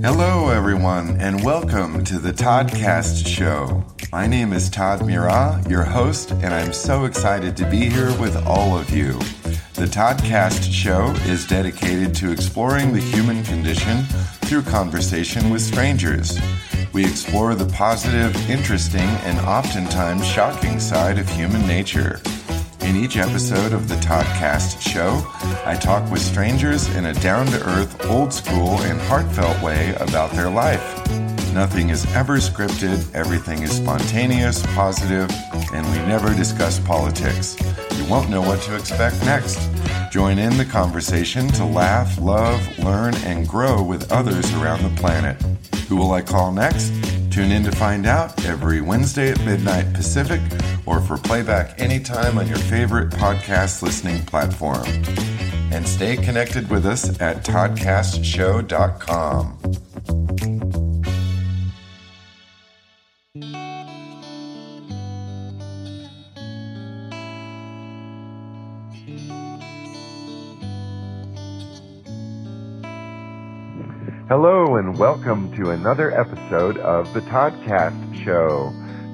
Hello, everyone, and welcome to the Toddcast Show. My name is Todd Mira, your host, and I'm so excited to be here with all of you. The Toddcast Show is dedicated to exploring the human condition through conversation with strangers. We explore the positive, interesting, and oftentimes shocking side of human nature. In each episode of the Toddcast show, I talk with strangers in a down to earth, old school, and heartfelt way about their life. Nothing is ever scripted, everything is spontaneous, positive, and we never discuss politics. You won't know what to expect next. Join in the conversation to laugh, love, learn, and grow with others around the planet. Who will I call next? Tune in to find out every Wednesday at midnight Pacific or for playback anytime on your favorite podcast listening platform. And stay connected with us at toddcastshow.com. Hello and welcome to another episode of the Toddcast Show.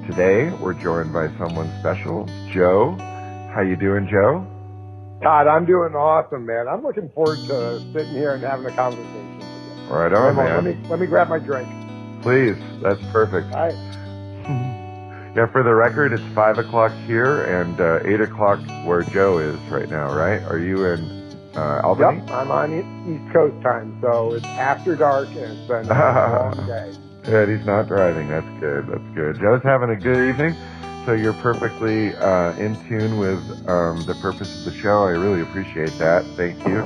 Today we're joined by someone special, Joe. How you doing, Joe? Todd, I'm doing awesome, man. I'm looking forward to sitting here and having a conversation with you. Right on, man. Let me let me grab my drink. Please, that's perfect. All right. Yeah, for the record, it's five o'clock here and uh, eight o'clock where Joe is right now, right? Are you in uh, Albany? Yep, I'm on East Coast time, so it's after dark and it's been a long day. Good, he's not driving. That's good. That's good. Joe's having a good evening, so you're perfectly uh, in tune with um, the purpose of the show. I really appreciate that. Thank you.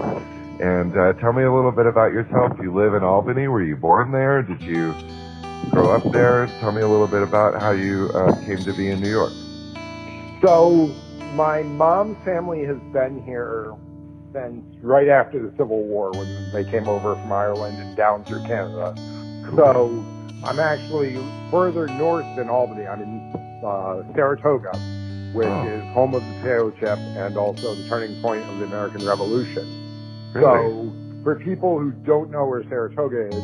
And uh, tell me a little bit about yourself. You live in Albany. Were you born there? Did you grow up there? Tell me a little bit about how you uh, came to be in New York. So my mom's family has been here since right after the Civil War when they came over from Ireland and down through Canada. So I'm actually further north than Albany. I'm in uh, Saratoga, which Oh. is home of the potato chip and also the turning point of the American Revolution. Really? So for people who don't know where Saratoga is,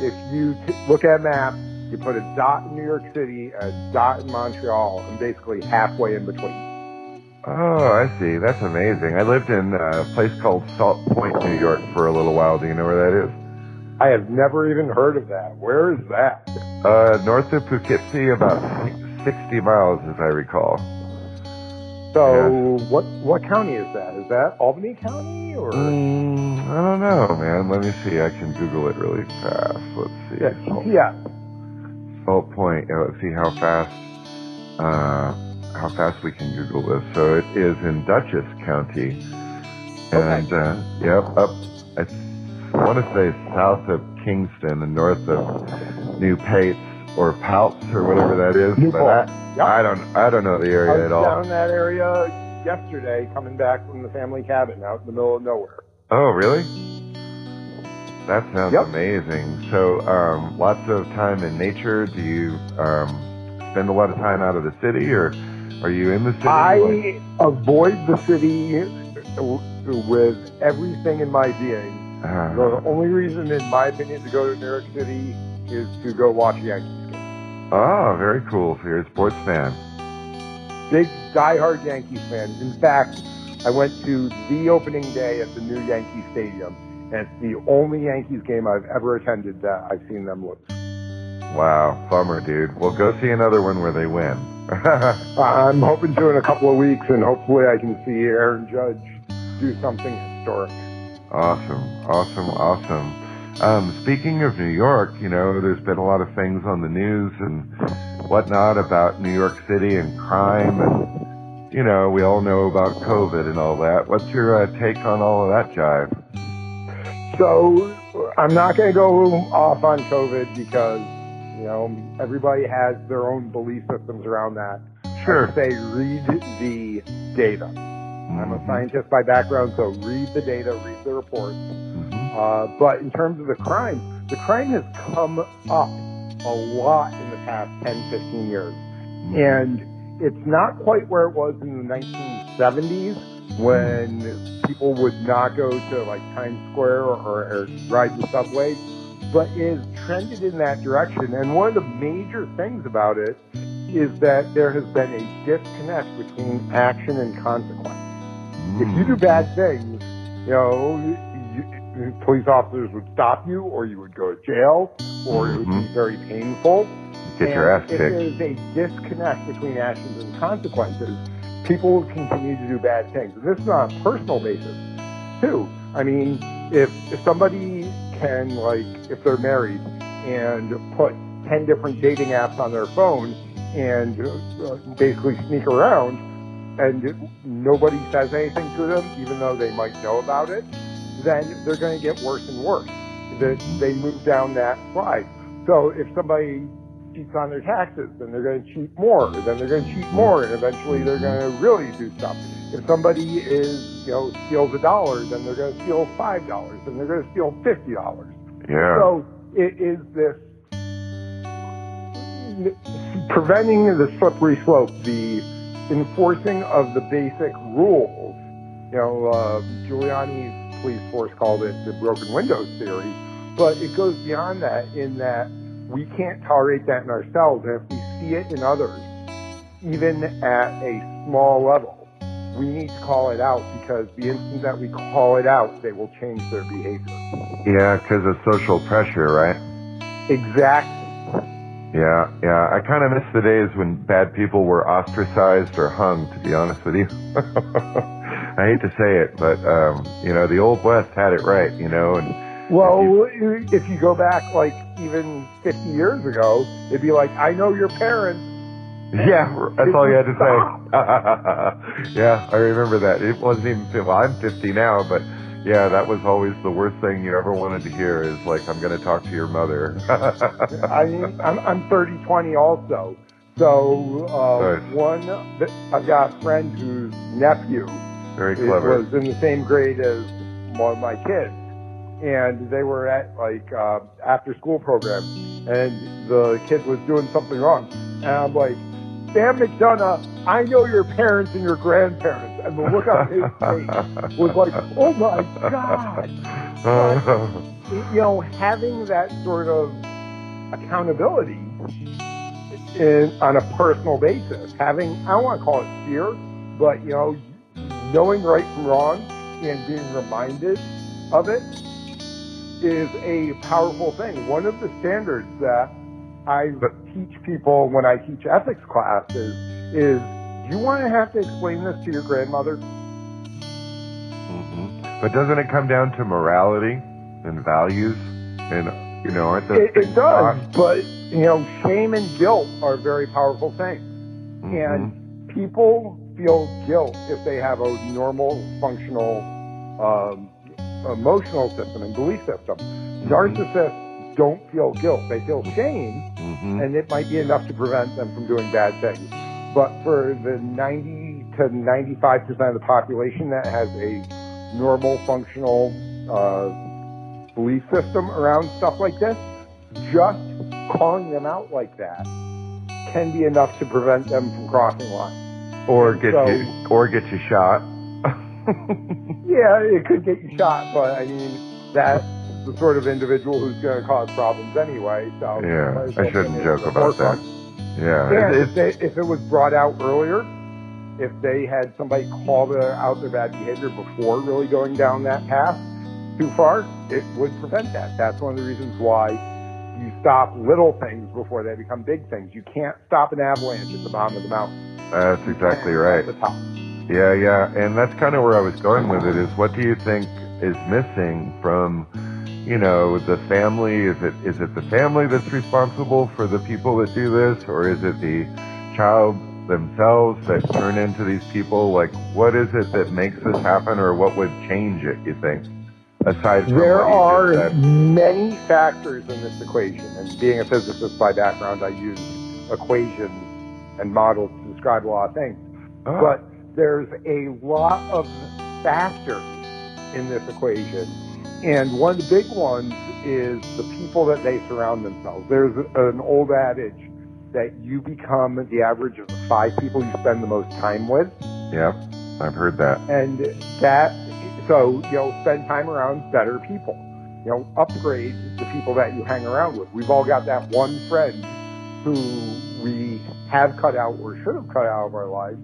if you t- look at a map, you put a dot in New York City, a dot in Montreal, and basically halfway in between. Oh, I see. That's amazing. I lived in a place called Salt Point, New York for a little while. Do you know where that is? I have never even heard of that. Where is that? Uh, north of Poughkeepsie, about 60 miles, as I recall. So what what county is that? Is that Albany County or Mm, I don't know, man. Let me see. I can Google it really fast. Let's see. yeah, Salt, yeah. Salt Point. Yeah, let's see how fast, uh, how fast we can Google this. So it is in Dutchess County, and uh, yep, up. I want to say south of Kingston and north of New Pates or Paltz or whatever that is. New but I, Yep. I don't. I don't know the area at all. down in that area yesterday, coming back from the family cabin out in the middle of nowhere. Oh, really? That sounds Yep. amazing. So, um, lots of time in nature. Do you um, spend a lot of time out of the city, or are you in the city? I avoid the city with everything in my being. Uh, The only reason, in my opinion, to go to New York City is to go watch Yankees game. oh, very cool. So you're a sports fan. Big diehard Yankees fan. In fact, I went to the opening day at the new Yankee Stadium, and it's the only Yankees game I've ever attended that I've seen them lose. Wow, bummer, dude. Well, go see another one where they win. I'm hoping to in a couple of weeks, and hopefully I can see Aaron Judge do something historic. awesome, awesome, awesome. Um, speaking of New York, you know, there's been a lot of things on the news and whatnot about New York City and crime and you know, we all know about COVID and all that. What's your uh, take on all of that jive? So I'm not going to go off on COVID because you know everybody has their own belief systems around that. Sure. I say read the data. I'm a Mhm. scientist by background, so read the data, read the reports. Mhm. Uh, but in terms of the crime, the crime has come up a lot in the past 10, 15 years. Mm-hmm. And it's not quite where it was in the 1970s, when people would not go to like Times Square or, or ride the subway, but is trended in that direction. And one of the major things about it is that there has been a disconnect between action and consequence. Mm. If you do bad things, you know, you, police officers would stop you, or you would go to jail, or it would be Mhm. very painful. Get your And ass if kicked. there's a disconnect between actions and consequences, people will continue to do bad things. And this is on a personal basis, too. I mean, if, if somebody can, like, if they're married and put 10 different dating apps on their phone and uh, basically sneak around and nobody says anything to them, even though they might know about it, then they're going to get worse and worse. They, they move down that slide. So if somebody cheats on their taxes, then they're going to cheat more, then they're going to cheat more, and eventually they're going to really do stuff. If somebody is, you know, steals a dollar, then they're going to steal five dollars, and they're going to steal fifty dollars. Yeah. So it is this preventing the slippery slope, the enforcing of the basic rules. You know, uh, Giuliani's police force called it the broken windows theory, but it goes beyond that in that we can't tolerate that in ourselves, and if we see it in others, even at a small level, we need to call it out because the instant that we call it out, they will change their behavior. Yeah, because of social pressure, right? Exactly. Yeah, yeah. I kind of miss the days when bad people were ostracized or hung, to be honest with you. I hate to say it, but, um, you know, the Old West had it right, you know, and Well, if you go back like even 50 years ago, it'd be like, I know your parents. yeah, that's all you had to say. yeah, I remember that. It wasn't even, well, I'm 50 now, but yeah, that was always the worst thing you ever wanted to hear is like, I'm going to talk to your mother. I mean, I'm, I'm 30 20 also. So, uh, Nice. one, I've got a friend whose nephew Very clever. was in the same grade as one of my kids. And they were at like uh, after school program, and the kid was doing something wrong. And I'm like, Sam McDonough, I know your parents and your grandparents. And the look on his face was like, oh my God. You know, having that sort of accountability in, on a personal basis, having, I don't want to call it fear, but, you know, knowing right from wrong and being reminded of it is a powerful thing. One of the standards that I teach people when I teach ethics classes is do you want to have to explain this to your grandmother? Mhm. But doesn't it come down to morality and values? And, you know, aren't those It, it does, but you know, shame and guilt are very powerful things. Mhm. And people feel guilt if they have a normal, functional, um, emotional system and belief system. Narcissists don't feel guilt; they feel shame, Mhm. and it might be enough to prevent them from doing bad things. But for the 90 to 95 percent of the population that has a normal, functional uh, belief system around stuff like this, just calling them out like that can be enough to prevent them from crossing lines. Or get So- you, or get you shot. Yeah, it could get you shot, but I mean, that's the sort of individual who's going to cause problems anyway. So Yeah, I shouldn't joke about that. yeah, it- if, they, if it was brought out earlier, if they had somebody call their, out their bad behavior before really going down that path too far, it would prevent that. That's one of the reasons why you stop little things before they become big things. You can't stop an avalanche at the bottom of the mountain. that's exactly At right. Yeah, yeah, and that's kind of where I was going with it. Is what do you think is missing from, you know, the family? Is it is it the family that's responsible for the people that do this, or is it the child themselves that turn into these people? Like, what is it that makes this happen, or what would change it? You think? Aside from There are many factors in this equation, and being a physicist by background, I use equations and models to describe a lot of things. Ah, But there's a lot of factors in this equation, and one of the big ones is the people that they surround themselves. There's an old adage that you become the average of the five people you spend the most time with. yeah, I've heard that. And that, so, you know, spend time around better people. You know, upgrade the people that you hang around with. We've all got that one friend who we have cut out or should have cut out of our lives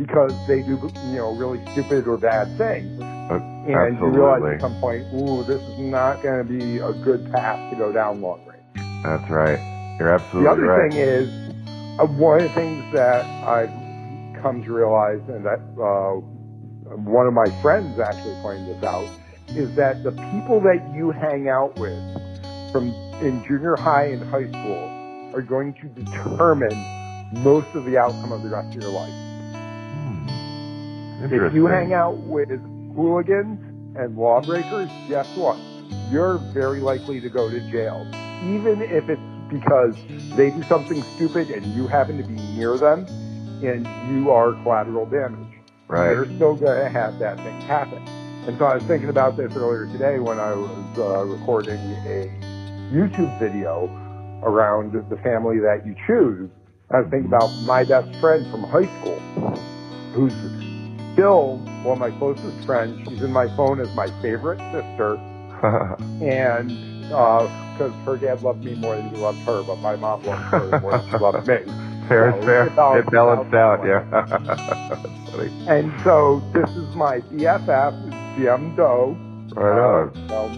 because they do, you know, really stupid or bad things. Uh, And Absolutely. you realize at some point, ooh, this is not going to be a good path to go down long range. That's right. You're absolutely right. The other right. thing is, uh, one of the things that I've come to realize, and that uh, one of my friends actually pointed this out, is that the people that you hang out with from in junior high and high school are going to determine most of the outcome of the rest of your life. If you hang out with hooligans and lawbreakers, guess what? You're very likely to go to jail. Even if it's because they do something stupid and you happen to be near them and you are collateral damage. Right. They're still going to have that thing happen. And so I was thinking about this earlier today when I was uh, recording a YouTube video around the family that you choose. I was thinking about my best friend from high school, who's one of my closest friends. She's in my phone as my favorite sister, and because her dad loved me more than he loved her, but my mom loved her more than she loved me. fair, So, fair. it balanced It balanced out. yeah. And so this is my BFF, Jim Doe. Right on. Uh, um,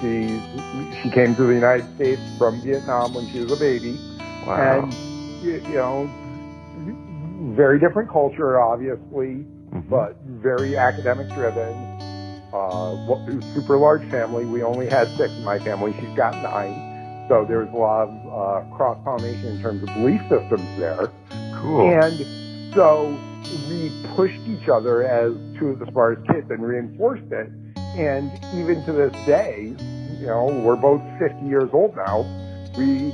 she she came to the United States from Vietnam when she was a baby, Wow. and you, you know, very different culture, obviously. But very academic driven. Uh, super large family. We only had six in my family. She's got nine, so there's a lot of uh, cross pollination in terms of belief systems there. cool. And so we pushed each other as two of the smartest kids and reinforced it. And even to this day, you know, we're both 50 years old now. We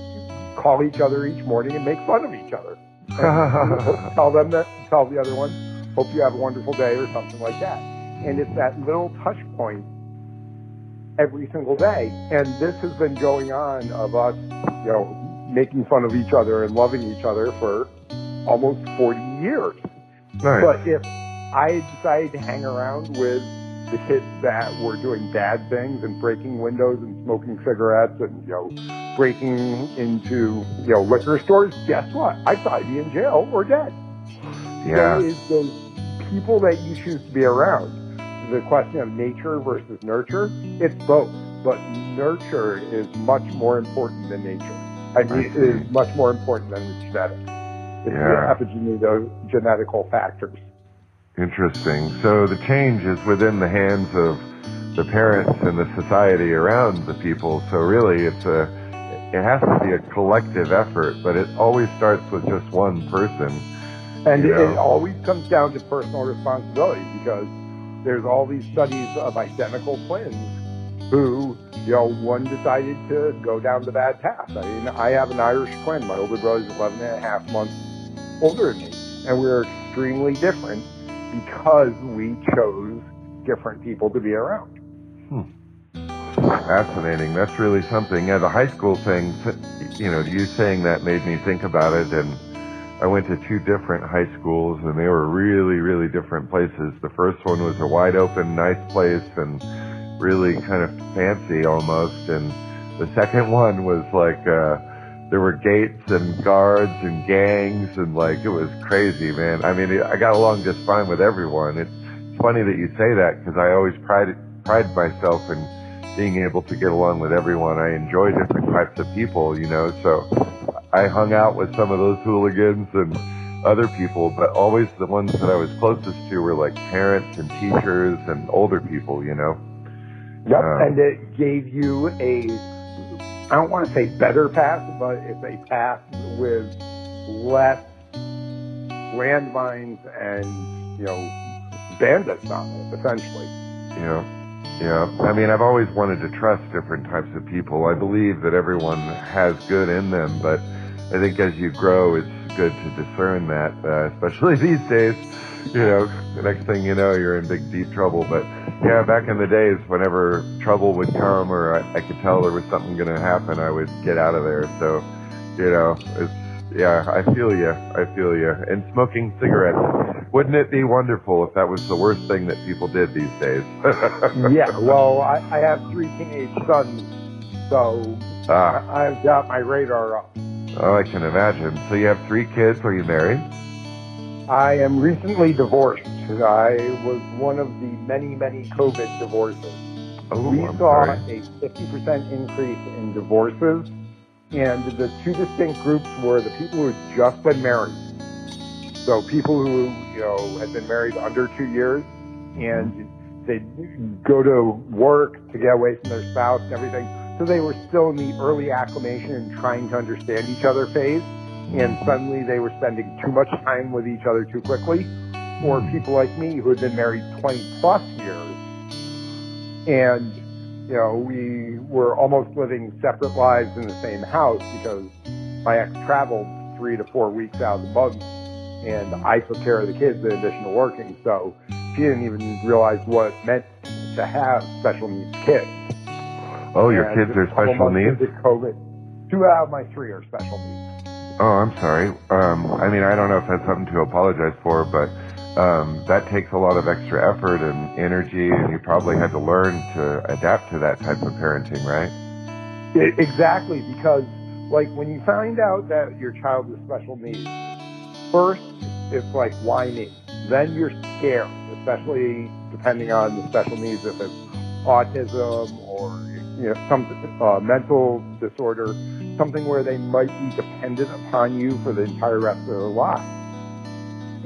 call each other each morning and make fun of each other. Tell them that, tell the other one, hope you have a wonderful day or something like that. And it's that little touch point every single day. And this has been going on of us, you know, making fun of each other and loving each other for almost 40 years. nice. But if I decided to hang around with the kids that were doing bad things and breaking windows and smoking cigarettes and, you know, breaking into, you know, liquor stores, guess what? I'd probably be in jail or dead. yeah. So it's those people that you choose to be around. The question of nature versus nurture, it's both. But nurture is much more important than nature. I mean, I is much more important than the genetics. It's Yeah. the epigenetical factors. Interesting. So the change is within the hands of the parents and the society around the people. So really, it's a, it has to be a collective effort, but it always starts with just one person. And You it, it always comes down to personal responsibility because there's all these studies of identical twins who, you know, one decided to go down the bad path. I mean, I have an Irish twin. My older brother's 11 and a half months older than me. And we're extremely different because we chose different people to be around. Hmm. Fascinating. That's really something. Yeah, the high school thing, you know, you saying that made me think about it. And I went to two different high schools and they were really, really different places. The first one was a wide open, nice place and really kind of fancy almost. And the second one was like, uh, there were gates and guards and gangs and like, it was crazy, man. I mean, I got along just fine with everyone. It's funny that you say that because I always pride, pride myself in being able to get along with everyone. I enjoy different types of people, you know, so I hung out with some of those hooligans and other people, but always the ones that I was closest to were like parents and teachers and older people, you know. Yep. Um, and it gave you a, I don't want to say better path, but it's a path with less landmines and, you know, bandits on it, essentially. Yeah. Yeah. I mean, I've always wanted to trust different types of people. I believe that everyone has good in them, but I think as you grow, it's good to discern that, uh, especially these days. You know, the next thing you know, you're in big, deep trouble. But yeah, back in the days, whenever trouble would come or I, I could tell there was something going to happen, I would get out of there. So, you know, it's, yeah, I feel you. I feel you. And smoking cigarettes. Wouldn't it be wonderful if that was the worst thing that people did these days? yeah, well, I, I have three teenage sons, so ah. I, I've got my radar up. Oh, I can imagine. So you have three kids. Are you married? I am recently divorced. I was one of the many, many COVID divorces. Oh, we I'm saw sorry. a 50% increase in divorces, and the two distinct groups were the people who had just been married. So people who, you know, had been married under two years, and mm-hmm. they'd go to work to get away from their spouse and everything. So they were still in the early acclimation and trying to understand each other phase, and suddenly they were spending too much time with each other too quickly. Or hmm. people like me who had been married 20 plus years. And you know we were almost living separate lives in the same house because my ex traveled three to four weeks out of the month. And I took care of the kids in addition to working. So she didn't even realize what it meant to have special needs kids. Oh, your And kids are special needs? COVID, two out of my three are special needs. Oh, I'm sorry. Um, I mean, I don't know if that's something to apologize for, but um, that takes a lot of extra effort and energy, and you probably had to learn to adapt to that type of parenting, right? I- exactly, because like when you find out that your child is special needs, first it's like why me? Then you're scared, especially depending on the special needs, if it's autism or you know some uh, mental disorder, something where they might be dependent upon you for the entire rest of their life.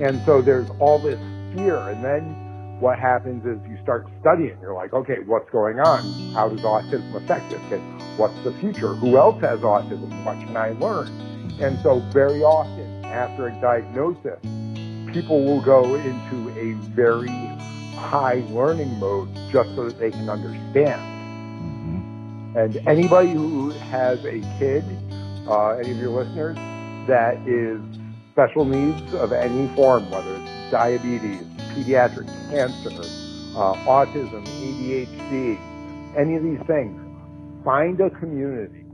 And so there's all this fear, and then what happens is you start studying. You're like, okay, what's going on? How does autism affect this? What's the future? Who else has autism? What can I learn? And so very often after a diagnosis, people will go into a very high learning mode just so that they can understand. And anybody who has a kid, uh, any of your listeners, that is special needs of any form, whether it's diabetes, pediatric cancer, uh, autism, ADHD, any of these things, find a community.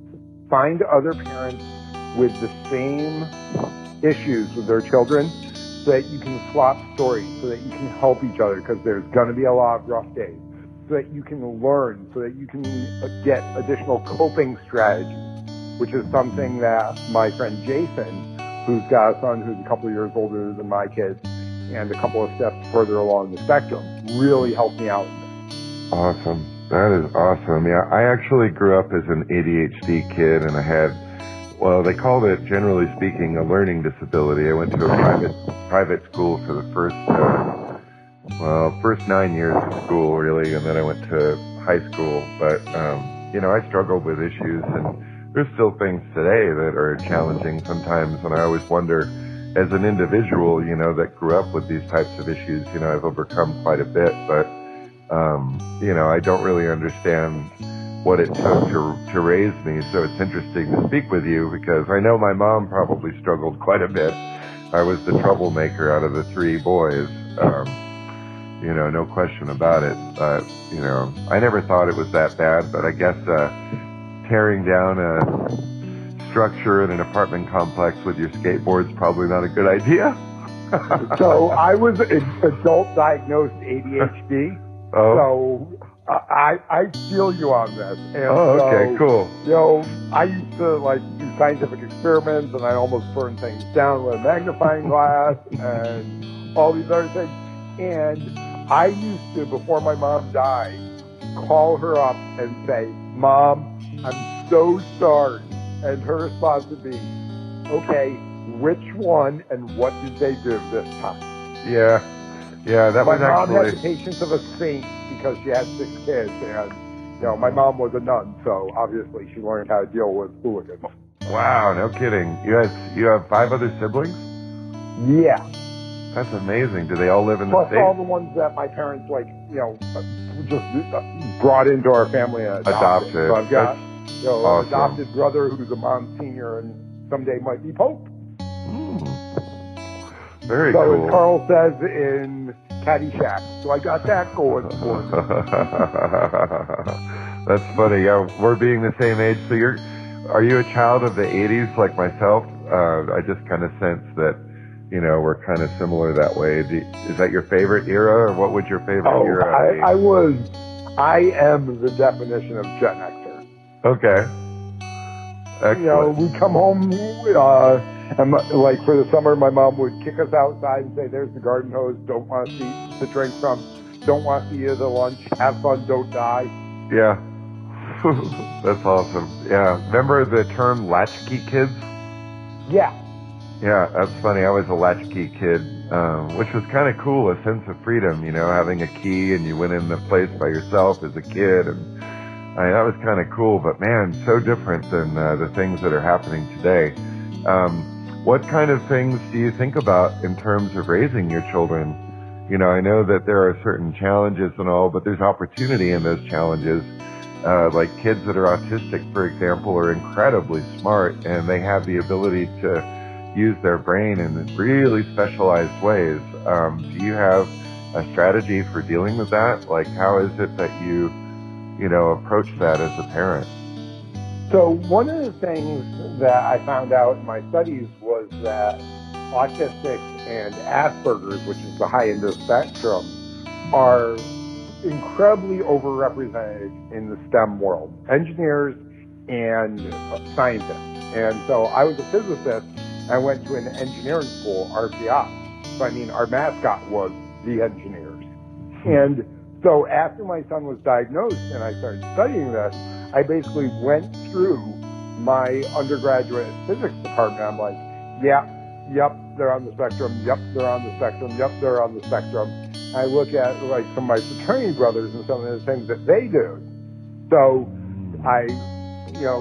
Find other parents with the same issues with their children so that you can swap stories, so that you can help each other because there's going to be a lot of rough days, so that you can learn, so that you can uh, get additional coping strategies, which is something that my friend Jason, who's got a son who's a couple of years older than my kids and a couple of steps further along the spectrum, really helped me out. Awesome. That is awesome. Yeah, I actually grew up as an ADHD kid and I had, well, they called it, generally speaking, a learning disability. I went to a private, private school for the first, uh, well, first nine years of school really, and then I went to high school. But, um, you know, I struggled with issues and there's still things today that are challenging sometimes and I always wonder, as an individual, you know, that grew up with these types of issues, you know, I've overcome quite a bit, but um, you know, I don't really understand what it took to to raise me. So it's interesting to speak with you because I know my mom probably struggled quite a bit. I was the troublemaker out of the three boys. Um, you know, no question about it. But you know, I never thought it was that bad. But I guess uh, tearing down a structure in an apartment complex with your skateboard's probably not a good idea. so I was adult diagnosed ADHD. Oh. So I I feel you on this. And oh, okay, so, cool. You know, I used to like do scientific experiments, and I almost burned things down with a magnifying glass and all these other things. And I used to, before my mom died, call her up and say, "Mom, I'm so sorry," and her response would be, "Okay, which one and what did they do this time?" Yeah. Yeah, that my was mom actually. had the patience of a saint because she had six kids, and you know my mom was a nun, so obviously she learned how to deal with hooligans. Wow, no kidding. You have you have five other siblings? Yeah, That's amazing. Do they all live in the plus all the ones that my parents like, you know, uh, just uh, brought into our family and adopted. Adopted. So I've got That's you know, awesome. an adopted brother who's a Monsignor and someday might be Pope. Very so cool. as Carl says in Caddyshack, so I got that going for me. That's funny. Yeah, we're being the same age. So you're, are you a child of the '80s like myself? Uh, I just kind of sense that you know, were kind of similar that way. Is that your favorite era, or what would your favorite oh, era be? I, I was, I am the definition of Gen Xer. Okay. Excellent. You know, we come home, uh, and like for the summer, my mom would kick us outside and say, "There's the garden hose. Don't want to see the drink from. Don't want to see you the lunch. Have fun. Don't die." Yeah. That's awesome. Yeah. Remember the term latchkey kids? Yeah. Yeah, that's funny. I was a latchkey kid, um, which was kind of cool, a sense of freedom, you know, having a key and you went in the place by yourself as a kid. And I mean, that was kind of cool, but man, so different than uh, the things that are happening today. Um, what kind of things do you think about in terms of raising your children? You know, I know that there are certain challenges and all, but there's opportunity in those challenges. Uh, like kids that are autistic, for example, are incredibly smart and they have the ability to use their brain in really specialized ways. Um, do you have a strategy for dealing with that? Like, how is it that you, you know, approach that as a parent? So one of the things that I found out in my studies was that autistics and Asperger's, which is the high end of the spectrum, are incredibly overrepresented in the STEM world, engineers and scientists. And so I was a physicist I went to an engineering school, RPI. So I mean, our mascot was the engineers. And so after my son was diagnosed and I started studying this, I basically went through my undergraduate physics department. I'm like, yeah, yep, they're on the spectrum. Yep, they're on the spectrum. Yep, they're on the spectrum. I look at like some of my fraternity brothers and some of the things that they do. So I, you know,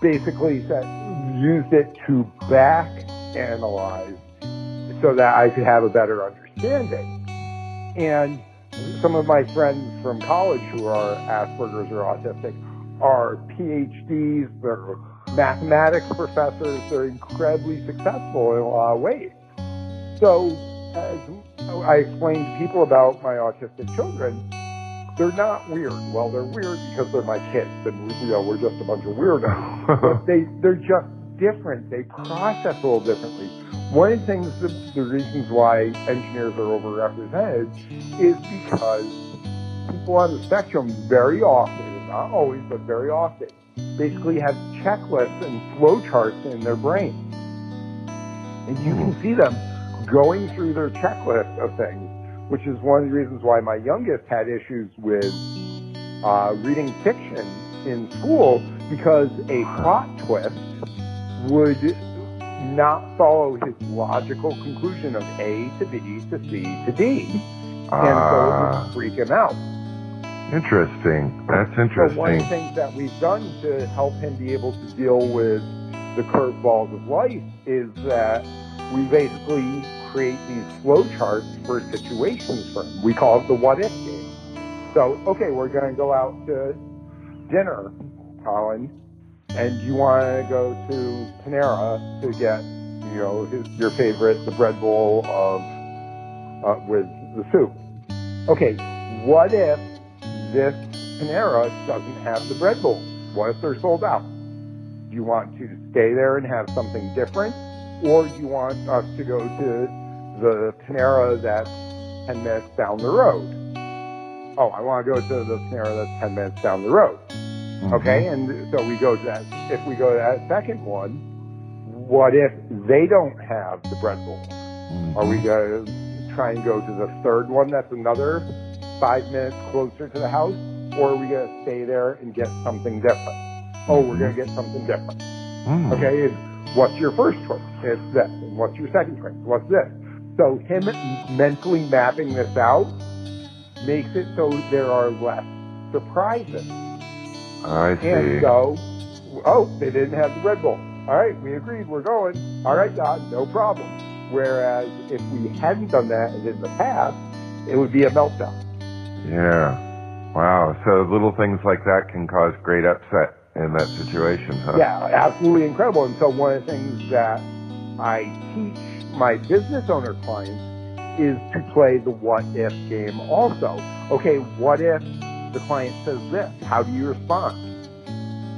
basically said, used it to back analyze so that I could have a better understanding. And some of my friends from college who are Asperger's or autistic are PhDs, they're mathematics professors, they're incredibly successful in a lot of ways. So, as I explained to people about my autistic children, they're not weird. Well, they're weird because they're my kids, and you know we're just a bunch of weirdos. but they they're just different. They process a little differently. One of the things, the, the reasons why engineers are overrepresented is because people on the spectrum very often, not always, but very often, basically have checklists and flowcharts in their brain. And you can see them going through their checklist of things, which is one of the reasons why my youngest had issues with uh, reading fiction in school because a plot twist would not follow his logical conclusion of A to B to C to D. And so it would ah. freak him out. Interesting. That's interesting. So one of the things that we've done to help him be able to deal with the curveballs of life is that we basically create these flowcharts for situations for him. We call it the what if game. So, okay, we're going to go out to dinner, Colin and you want to go to Panera to get, you know, his, your favorite, the bread bowl of uh, with the soup. Okay, what if this Panera doesn't have the bread bowl? What if they're sold out? Do you want to stay there and have something different, or do you want us to go to the Panera that's 10 minutes down the road? Oh, I want to go to the Panera that's 10 minutes down the road. Mm-hmm. Okay, and so we go to that. If we go to that second one, what if they don't have the bread bowl? Mm-hmm. Are we going to try and go to the third one? That's another five minutes closer to the house, or are we going to stay there and get something different? Oh, we're going to get something different. Mm-hmm. Okay, what's your first choice? It's this. And what's your second choice? What's this? So him mentally mapping this out makes it so there are less surprises. I see. And so, oh, they didn't have the bread bowl. All right, we agreed, we're going. All right, Dad, no problem. Whereas if we hadn't done that in the past, it would be a meltdown. Yeah. Wow. So little things like that can cause great upset in that situation, huh? Yeah, absolutely incredible. And so one of the things that I teach my business owner clients is to play the what if game also. Okay, what if the client says this? How do you respond?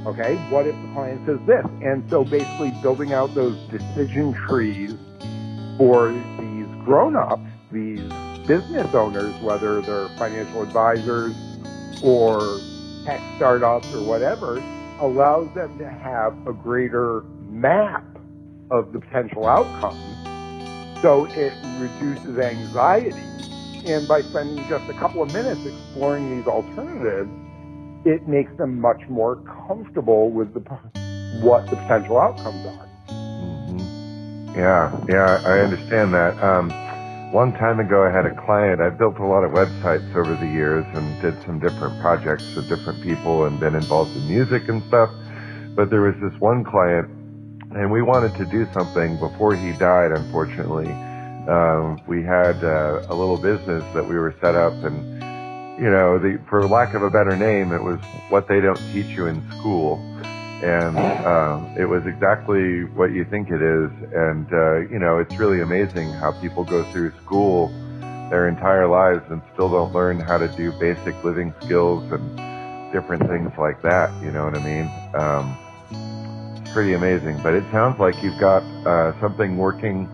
Okay, what if the client says this? And so basically building out those decision trees for these grown-ups, these business owners, whether they're financial advisors or tech startups or whatever, allows them to have a greater map of the potential outcomes. So it reduces anxiety. And by spending just a couple of minutes exploring these alternatives, it makes them much more comfortable with the, what the potential outcomes are. Mm-hmm. Yeah, yeah, I understand that. Um, long time ago, I had a client. I built a lot of websites over the years and did some different projects with different people and been involved in music and stuff. But there was this one client, and we wanted to do something before he died, unfortunately. Um, we had uh, a little business that we were set up, and you know, the, for lack of a better name, it was what they don't teach you in school and um, it was exactly what you think it is. And uh, you know, it's really amazing how people go through school their entire lives and still don't learn how to do basic living skills and different things like that. You know what I mean? Um, pretty amazing. But it sounds like you've got uh, something working.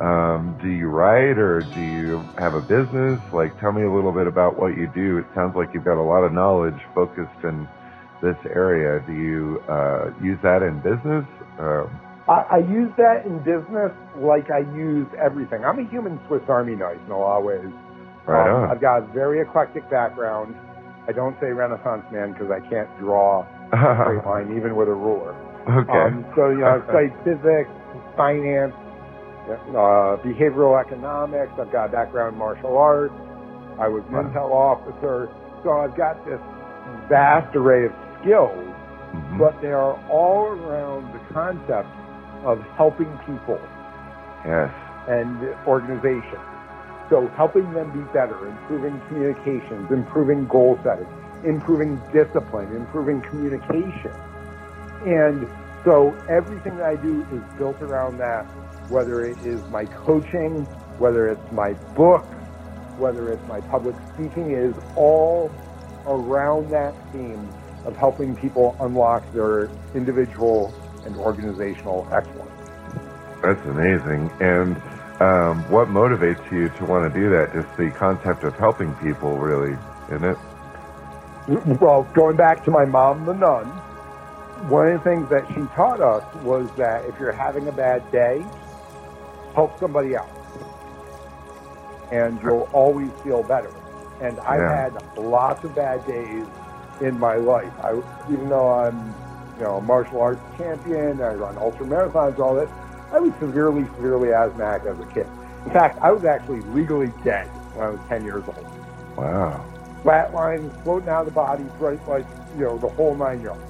Um, do you write or do you have a business? Like, tell me a little bit about what you do. It sounds like you've got a lot of knowledge focused in this area. Do you uh, use that in business? Uh, I, I, use that in business like I use everything. I'm a human Swiss Army knife in a lot of ways. Right um, on. I've got a very eclectic background. I don't say Renaissance man because I can't draw a straight line even with a ruler. Okay. Um, so you know, I studied physics, finance, uh, behavioral economics. I've got a background in martial arts. I was an intel officer. So I've got this vast array of skills, mm-hmm. but they are all around the concept of helping people. Yes. And organizations. So helping them be better, improving communications, improving goal setting, improving discipline, improving communication. And so everything that I do is built around that, whether it is my coaching, whether it's my book, whether it's my public speaking, is all around that theme of helping people unlock their individual and organizational excellence. That's amazing. And um, what motivates you to want to do that? Just the concept of helping people, really, isn't it? Well, going back to my mom, the nun, one of the things that she taught us was that if you're having a bad day, help somebody else. And you'll always feel better. And I've yeah. had lots of bad days in my life. I, even though I'm, you know, a martial arts champion, I run ultra marathons, all this, I was severely, severely asthmatic as a kid. In fact, I was actually legally dead when I was 10 years old. Wow. Flatline, floating out of the body, right, like, you know, the whole nine yards.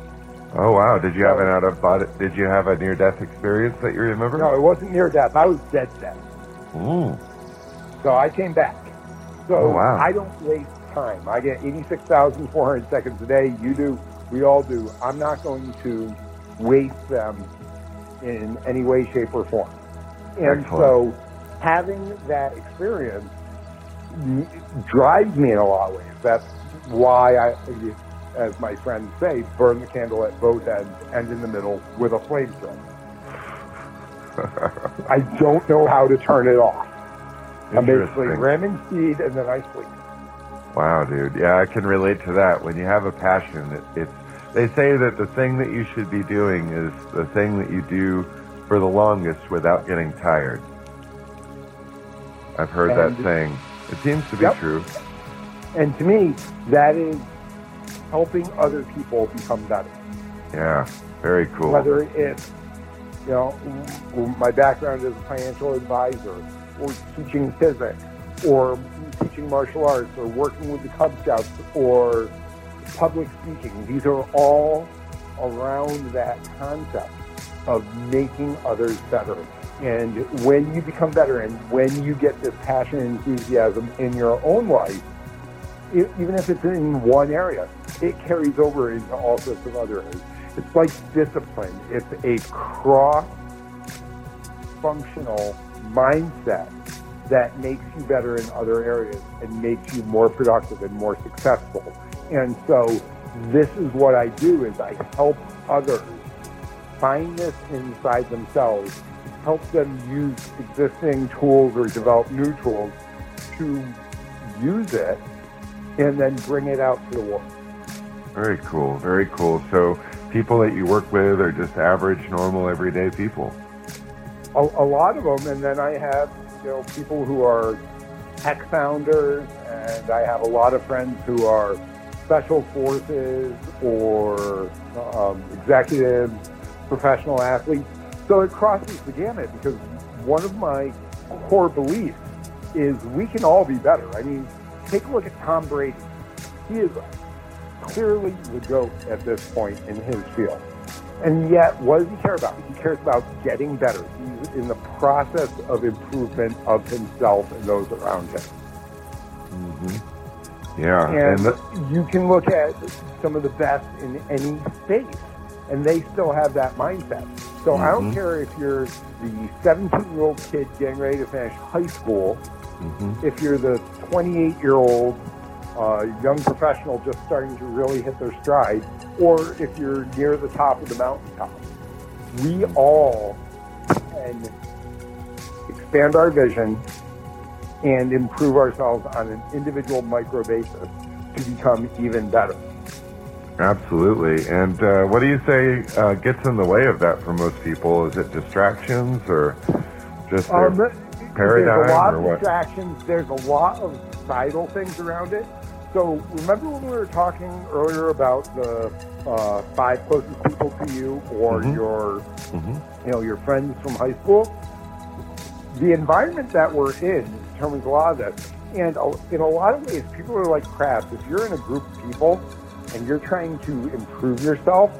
Oh wow! Did you have an out of body? Did you have a near death experience that you remember? No, it wasn't near death. I was dead dead. Ooh. So I came back. So oh, wow. I don't waste time. I get 86,400 seconds a day. You do. We all do. I'm not going to waste them in any way, shape, or form. And Excellent. so having that experience drives me in a lot of ways. That's why I, as my friends say, burn the candle at both ends and in the middle with a flamethrower. I don't know how to turn it off. I'm basically ramming speed and then I sleep. Wow, dude. Yeah, I can relate to that. When you have a passion, it, it's they say that the thing that you should be doing is the thing that you do for the longest without getting tired. I've heard and, that saying. It seems to be yep. true. And to me, that is helping other people become better. Yeah, very cool. Whether it's, you know, my background as a financial advisor, or teaching physics or teaching martial arts or working with the Cub Scouts or public speaking. These are all around that concept of making others better. And when you become better and when you get this passion and enthusiasm in your own life, even if it's in one area, it carries over into all sorts of other areas. It's like discipline. It's a cross functional mindset that makes you better in other areas and makes you more productive and more successful. And so this is what I do is I help others find this inside themselves help them use existing tools or develop new tools to use it and then bring it out to the world. Very cool. Very cool. So people that you work with are just average, normal, everyday people. A, a lot of them, and then I have you know people who are tech founders, and I have a lot of friends who are special forces or um, executives, professional athletes. So it crosses the gamut because one of my core beliefs is we can all be better. I mean, take a look at Tom Brady. He is clearly the GOAT at this point in his field. And yet, what does he care about? He cares about getting better. He's in the process of improvement of himself and those around him. Mm-hmm. Yeah. And, and the, you can look at some of the best in any space, and they still have that mindset. So mm-hmm. I don't mm-hmm. care if you're the 17 year old kid getting ready to finish high school, mm-hmm. if you're the 28 year old uh, young professional just starting to really hit their stride, or if you're near the top of the mountaintop. We all can expand our vision and improve ourselves on an individual micro basis to become even better. Absolutely. And uh, what do you say uh, gets in the way of that for most people? Is it distractions or just their um, paradigm? There's a lot of what? distractions. There's a lot of societal things around it. So remember when we were talking earlier about the uh, five closest people to you, or mm-hmm. your, mm-hmm. you know, your friends from high school. The environment that we're in determines a lot of this, and in a lot of ways, people are like crabs. If you're in a group of people and you're trying to improve yourself,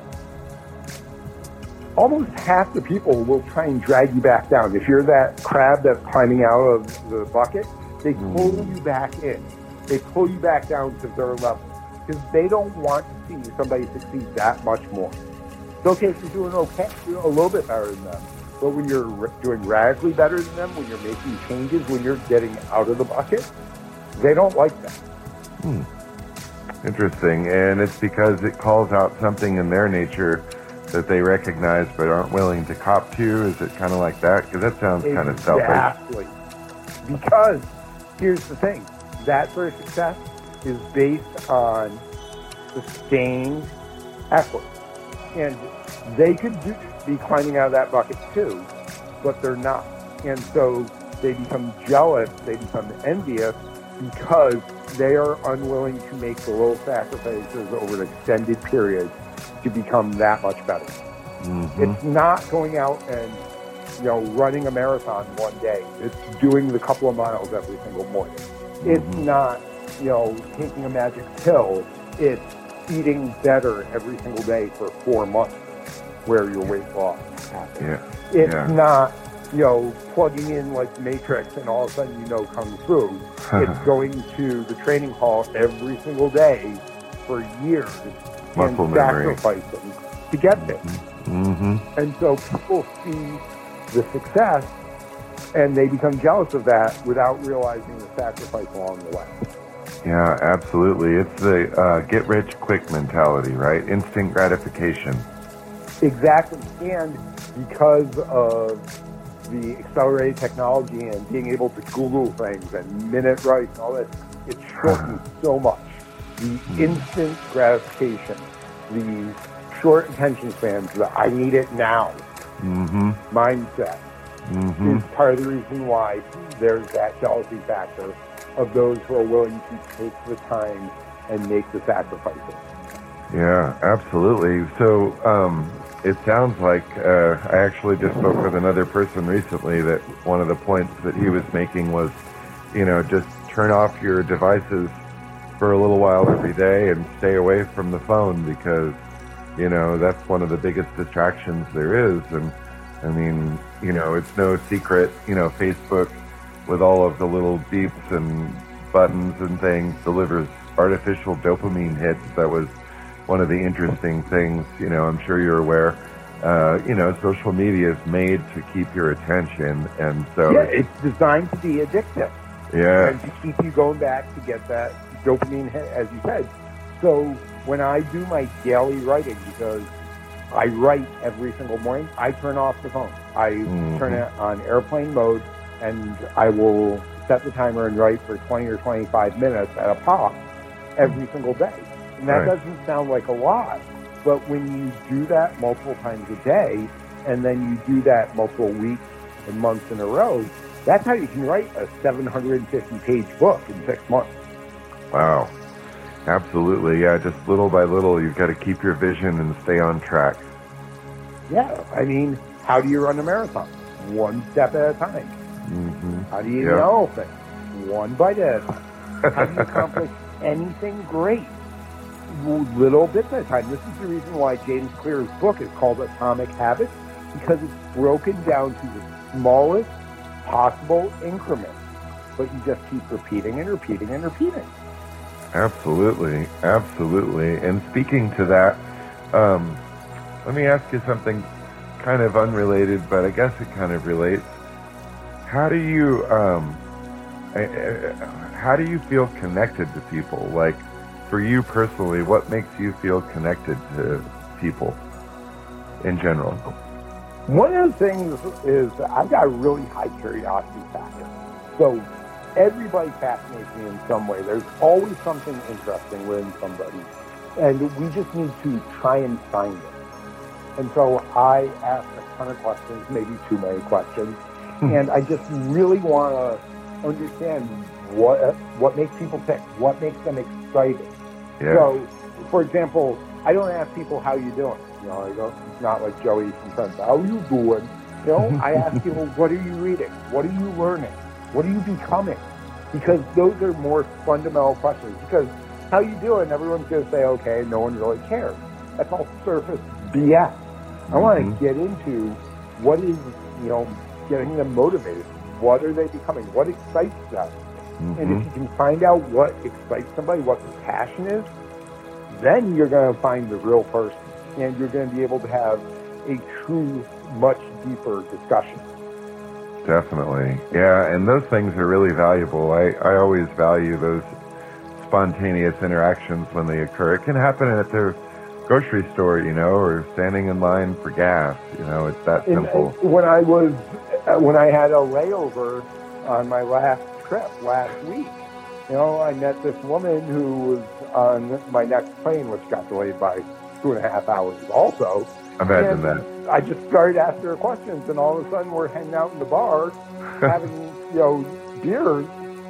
almost half the people will try and drag you back down. If you're that crab that's climbing out of the bucket, they pull mm. you back in they pull you back down to their level because they don't want to see somebody succeed that much more. It's okay if you're doing okay, you're a little bit better than them. But when you're doing radically better than them, when you're making changes, when you're getting out of the bucket, they don't like that. Hmm. Interesting. And it's because it calls out something in their nature that they recognize but aren't willing to cop to? Is it kind of like that? Because that sounds exactly. kind of selfish. Exactly. Because here's the thing that sort of success is based on sustained effort. And they could do, be climbing out of that bucket too, but they're not. And so they become jealous, they become envious because they are unwilling to make the little sacrifices over an extended period to become that much better. Mm-hmm. It's not going out and you know running a marathon one day. It's doing the couple of miles every single morning. It's mm-hmm. not, you know, taking a magic pill. It's eating better every single day for four months where your weight loss happens. Yeah. It's yeah. not, you know, plugging in like Matrix and all of a sudden you know Kung Fu. it's going to the training hall every single day for years Muscle and memory. sacrificing to get there. Mm-hmm. And so people see the success and they become jealous of that without realizing the sacrifice along the way. Yeah, absolutely. It's the uh, get rich quick mentality, right? Instant gratification. Exactly. And because of the accelerated technology and being able to Google things and minute right and all that, it shortens so much. The mm. instant gratification, the short attention spans, the I need it now mm-hmm. mindset mm-hmm. is part of the reason why there's that jealousy factor of those who are willing to take the time and make the sacrifices. Yeah, absolutely. So um, it sounds like uh, I actually just spoke with another person recently that one of the points that he was making was, you know, just turn off your devices for a little while every day and stay away from the phone because, you know, that's one of the biggest distractions there is. And I mean, you know, it's no secret, you know, Facebook with all of the little beeps and buttons and things delivers artificial dopamine hits. That was one of the interesting things, you know, I'm sure you're aware. Uh, you know, social media is made to keep your attention, and so yeah, it's designed to be addictive. Yeah, and to keep you going back to get that dopamine as you said. So when I do my daily writing, because I write every single morning. I turn off the phone. I Mhm. turn it on airplane mode, and I will set the timer and write for 20 or 25 minutes at a pop every single day. And that Right. doesn't sound like a lot, but when you do that multiple times a day, and then you do that multiple weeks and months in a row, that's how you can write a 750 page book in six months. Wow. Absolutely. Yeah, just little by little, you've got to keep your vision and stay on track. Yeah, I mean, how do you run a marathon? One step at a time. hmm How do you eat Yeah. an elephant? One bite at a time. How do you accomplish anything great? Little bits at a time. This is the reason why James Clear's book is called Atomic Habits, because it's broken down to the smallest possible increment. But you just keep repeating and repeating and repeating. Absolutely. Absolutely. And speaking to that, um, let me ask you something kind of unrelated, but I guess it kind of relates. How do you, um, how do you feel connected to people? Like, for you personally, what makes you feel connected to people in general? One of the things is I've got a really high curiosity factor. So everybody fascinates me in some way. There's always something interesting within somebody. And we just need to try and find it. And so I ask a ton of questions, maybe too many questions. Hmm. and I just really want to understand what what makes people tick, what makes them excited. Yeah. So, for example, I don't ask people how you doing. You know, I don't. It's not like Joey from Friends. How you doing? You know, I ask people, what are you reading? What are you learning? What are you becoming? Because those are more fundamental questions. Because how you doing? Everyone's going to say, okay. No one really cares. That's all surface BS. I want to Mhm. get into what is, you know, getting them motivated. What are they becoming? What excites them? And Mhm. if you can find out what excites somebody, what their passion is, then you're going to find the real person. And you're going to be able to have a true, much deeper discussion. Definitely. Yeah, and those things are really valuable. I, I always value those spontaneous interactions when they occur. It can happen at the grocery store, you know, or standing in line for gas. You know, it's that simple. and when I was, uh, when I had a layover on my last trip last week, you know, I met this woman who was on my next plane, which got delayed by two and a half hours also. Imagine And that. I just started asking her questions, and all of a sudden we're hanging out in the bar, having you know beers,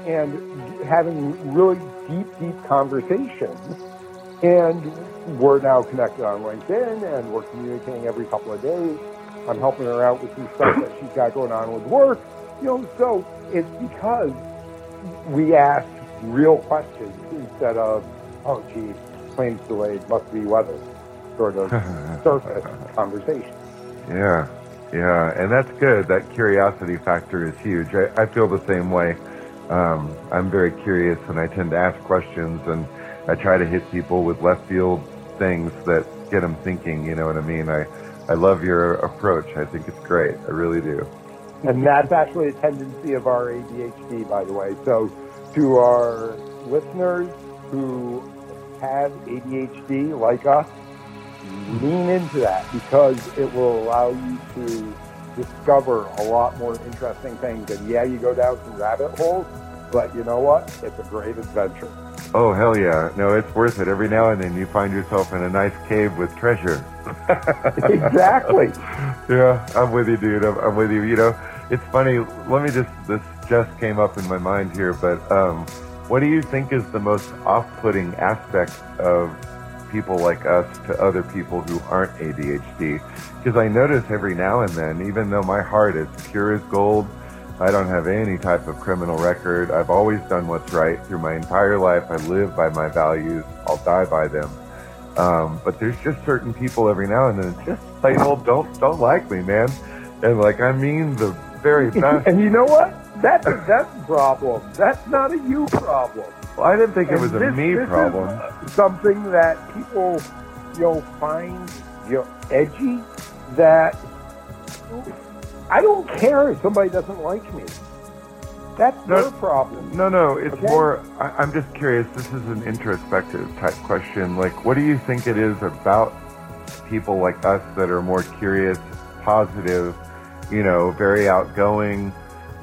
and having really deep, deep conversations. And we're now connected on LinkedIn, and we're communicating every couple of days. I'm helping her out with some stuff that she's got going on with work. You know, so it's because we ask real questions instead of, oh, gee, plane's delayed, must be weather, sort of surface conversation. Yeah, yeah, and that's good. That curiosity factor is huge. I, I feel the same way. Um, I'm very curious, and I tend to ask questions, and I try to hit people with left field things that get them thinking. You know what I mean? I I love your approach. I think it's great. I really do. And that's actually a tendency of our ADHD, by the way. So, to our listeners who have ADHD like us, lean into that because it will allow you to discover a lot more interesting things. And yeah, you go down some rabbit holes, but you know what? It's a great adventure. Oh hell yeah! No, it's worth it. Every now and then you find yourself in a nice cave with treasure. exactly. yeah, I'm with you, dude. I'm, I'm with you. You know, it's funny. Let me just, this just came up in my mind here, but um, what do you think is the most off-putting aspect of people like us to other people who aren't ADHD? Because I notice every now and then, even though my heart is pure as gold, I don't have any type of criminal record. I've always done what's right through my entire life. I live by my values. I'll die by them. Um, but there's just certain people every now and then just plain old don't don't like me, man. And like I mean the very best. and you know what? That's a them problem. That's not a you problem. Well, I didn't think it And was a me this problem. something that people, you know, find you know edgy. That I don't care if somebody doesn't like me. That's No. their problem. No, no, it's Okay. more. I, I'm just curious. This is an introspective type question. Like, what do you think it is about people like us that are more curious, positive, you know, very outgoing,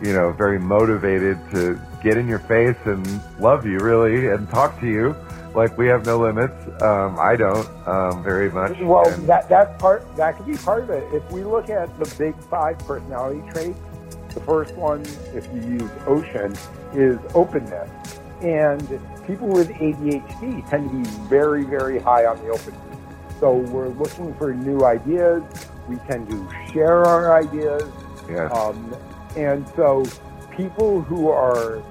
you know, very motivated to get in your face and love you really and talk to you. Like we have no limits. Um, I don't um, very much. Well, and that that's part. That could be part of it. If we look at the big five personality traits, the first one, if you use Ocean, is openness. And people with ADHD tend to be very, very high on the openness. So we're looking for new ideas. We tend to share our ideas. Yes. Um, and so people who are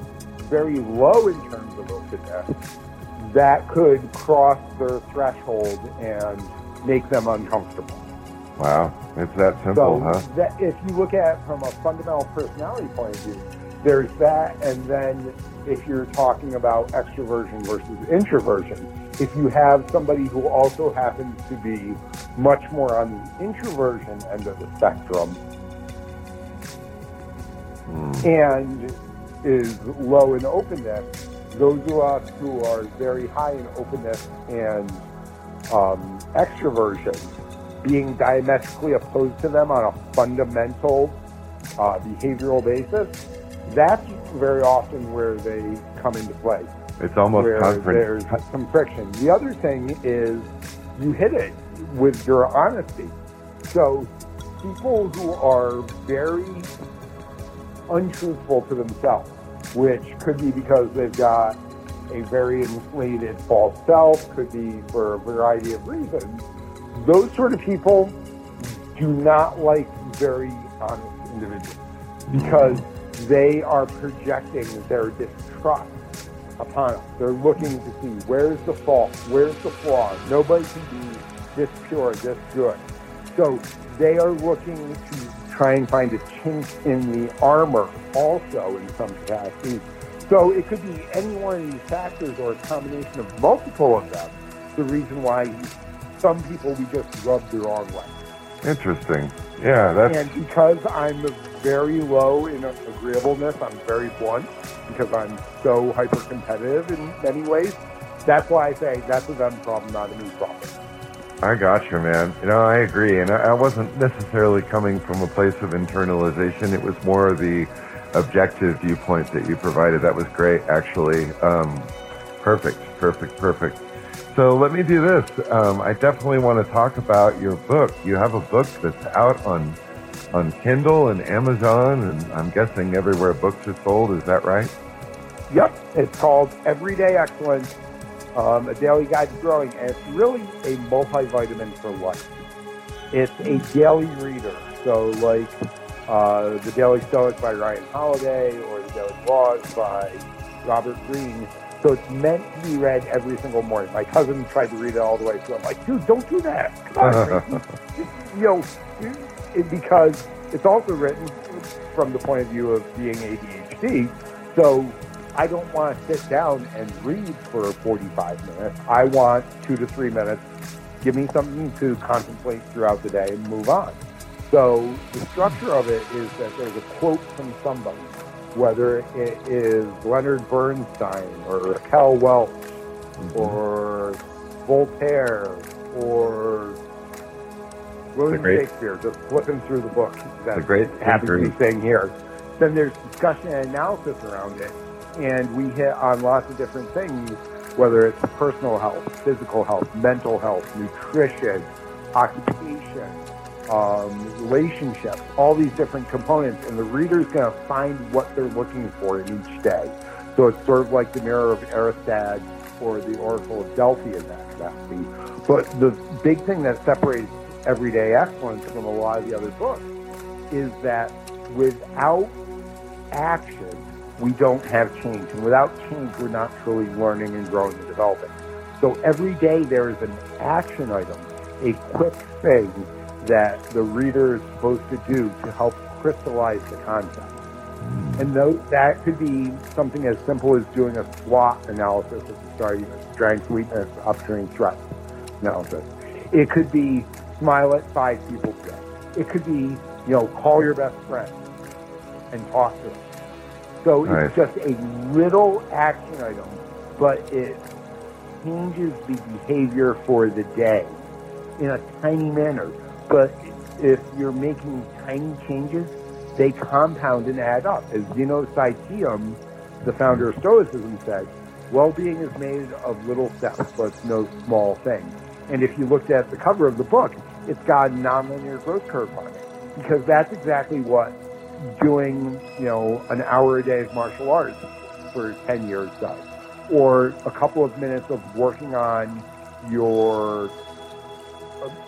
very low in terms of openness, that could cross their threshold and make them uncomfortable. Wow, it's that simple, so huh? That if you look at it from a fundamental personality point of view, there's that, and then if you're talking about extroversion versus introversion, if you have somebody who also happens to be much more on the introversion end of the spectrum. And is low in openness, those of us who are very high in openness and um, extroversion, being diametrically opposed to them on a fundamental uh, behavioral basis, that's very often where they come into play. It's almost where confront- there's some friction. The other thing is you hit it with your honesty. So people who are very untruthful to themselves, which could be because they've got a very inflated false self, could be for a variety of reasons. Those sort of people do not like very honest individuals because they are projecting their distrust upon us. They're looking to see where's the fault, where's the flaw. Nobody can be this pure, this good. So they are looking to try and find a chink in the armor also in some capacity. So it could be any one of these factors or a combination of multiple of them. The reason why some people we just rub the wrong way. Interesting. Yeah, that's. And because I'm very low in agreeableness, I'm very blunt because I'm so hyper competitive in many ways. That's why I say that's a them problem, not a me problem. I got you, man. You know, I agree. And I wasn't necessarily coming from a place of internalization. It was more the objective viewpoint that you provided. That was great, actually. Um, perfect, perfect, perfect. So let me do this. Um, I definitely want to talk about your book. You have a book that's out on on Kindle and Amazon, and I'm guessing everywhere books are sold. Is that right? Yep. It's called Everyday Excellence um, a daily guide to growing, and it's really a multivitamin for life. It's a daily reader, so like uh, the Daily Stoic by Ryan Holiday or the Daily Laws by Robert Greene. So it's meant to be read every single morning. My cousin tried to read it all the way through. I'm like, dude, don't do that. On, you know, it, because it's also written from the point of view of being ADHD. So I don't want to sit down and read for 45 minutes. I want two to three minutes. Give me something to contemplate throughout the day and move on. So the structure of it is that there's a quote from somebody, whether it is Leonard Bernstein or Raquel Welch mm-hmm. or Voltaire or William Shakespeare, just flipping through the book. That's the great happy be here. Then there's discussion and analysis around it and we hit on lots of different things, whether it's personal health, physical health, mental health, nutrition, occupation, um, relationships, all these different components, and the reader's going to find what they're looking for in each day. So it's sort of like the Mirror of Erised or the Oracle of Delphi in that capacity. But the big thing that separates Everyday Excellence from a lot of the other books is that without action, we don't have change. And without change, we're not truly learning and growing and developing. So every day there is an action item, a quick thing that the reader is supposed to do to help crystallize the concept. And that could be something as simple as doing a SWOT analysis at the start, strength, weakness, upstream, threat analysis. It could be smile at five people today. It could be, you know, call your best friend and talk to them. So right. it's just a little action item, but it changes the behavior for the day in a tiny manner. But if you're making tiny changes, they compound and add up. As Zeno Citium, the founder of Stoicism, said, well-being is made of little steps, but it's no small thing. And if you looked at the cover of the book, it's got a nonlinear growth curve on it because that's exactly what doing, you know, an hour a day of martial arts for 10 years does. Or a couple of minutes of working on your,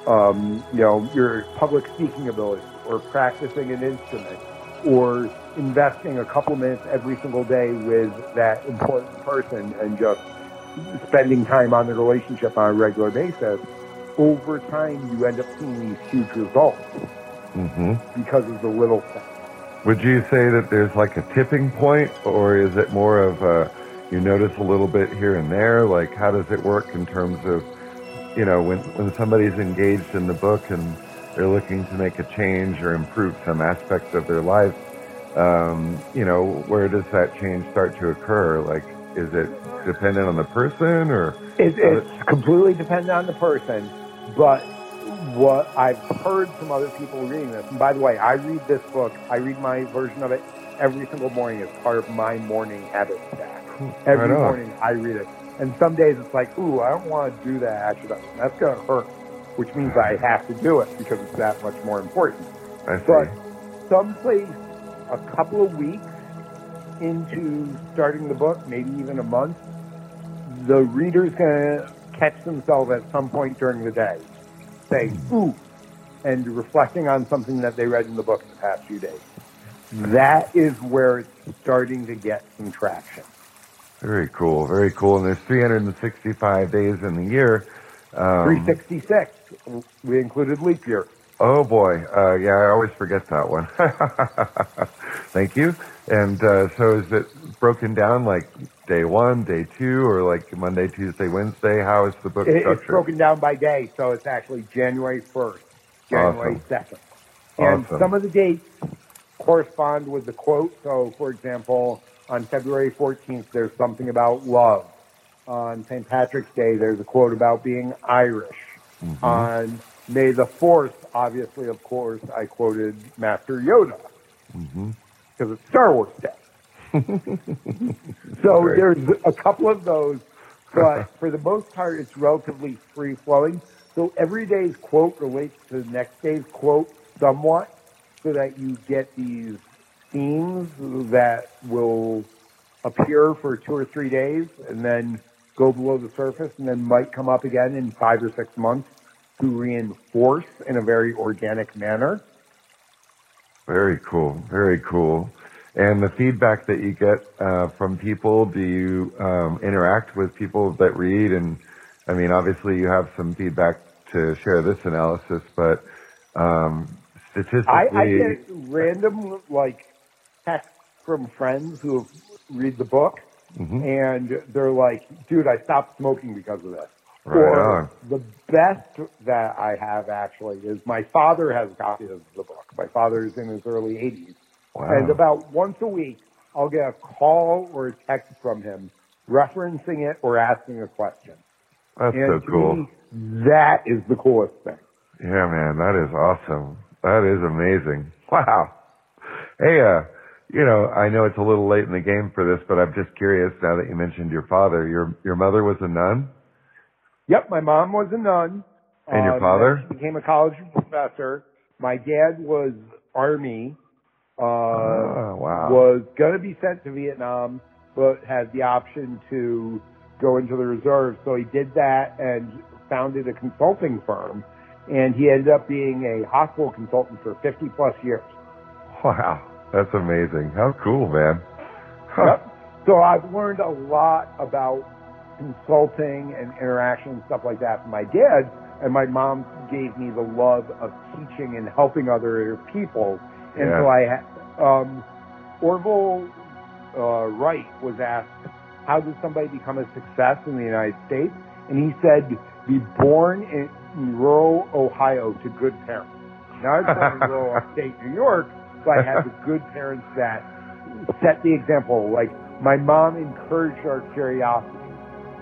um, you know, your public speaking ability or practicing an instrument or investing a couple minutes every single day with that important person and just spending time on the relationship on a regular basis, over time you end up seeing these huge results Mm-hmm. because of the little things. Would you say that there's like a tipping point, or is it more of a, you notice a little bit here and there? Like, how does it work in terms of, you know, when, when somebody's engaged in the book and they're looking to make a change or improve some aspects of their life, um, you know, where does that change start to occur? Like, is it dependent on the person or? It, it's completely dependent on the person, but what I've heard from other people reading this, and by the way, I read this book, I read my version of it every single morning as part of my morning habit stack. Every on. morning I read it. And some days it's like, ooh, I don't want to do that. That's going to hurt, which means I have to do it because it's that much more important. I see. But someplace a couple of weeks into starting the book, maybe even a month, the reader's going to catch themselves at some point during the day saying, ooh, and reflecting on something that they read in the book the past few days. That is where it's starting to get some traction. Very cool. Very cool. And there's 365 days in the year. Um, 366, we included leap year. Oh boy, uh, yeah, I always forget that one. Thank you. And uh, so, is it broken down like day one, day two, or like Monday, Tuesday, Wednesday? How is the book It, it's broken down by day, so it's actually January 1st, January Awesome. 2nd. And Awesome. some of the dates correspond with the quote. So, for example, on February 14th, there's something about love. On St. Patrick's Day, there's a quote about being Irish. Mm-hmm. On May the 4th, obviously, of course, I quoted Master Yoda hmm because it's Star Wars Day. so Great. there's a couple of those, but for the most part, it's relatively free flowing. So every day's quote relates to the next day's quote somewhat, so that you get these themes that will appear for two or three days and then go below the surface and then might come up again in five or six months to reinforce in a very organic manner. Very cool. Very cool. And the feedback that you get uh, from people, do you um, interact with people that read? And I mean, obviously, you have some feedback to share this analysis, but um, statistically, I, I get random like texts from friends who read the book, Mhm. and they're like, "Dude, I stopped smoking because of this." Right or on. the best that I have actually is my father has copies of the book. My father is in his early 80s, wow. and about once a week, I'll get a call or a text from him referencing it or asking a question. That's and so cool. me, that is the coolest thing. Yeah, man, that is awesome. That is amazing. Wow. Hey, uh, you know, I know it's a little late in the game for this, but I'm just curious now that you mentioned your father. Your your mother was a nun, Yep, my mom was a nun. And your Um, father? She became a college professor. My dad was Army. Uh, oh, wow. was going to be sent to Vietnam, but had the option to go into the reserves. So he did that and founded a consulting firm. And he ended up being a hospital consultant for 50 plus years. Wow, that's amazing. How cool, man. Huh. Yep. So I've learned a lot about consulting and interaction and stuff like that from my dad. And my mom gave me the love of teaching and helping other people. And Yeah. so I, um, Orville uh, Wright was asked, how does somebody become a success in the United States? And he said, be born in, rural Ohio to good parents. Now I was born in rural upstate New York, so I had the good parents that set the example. Like my mom encouraged our curiosity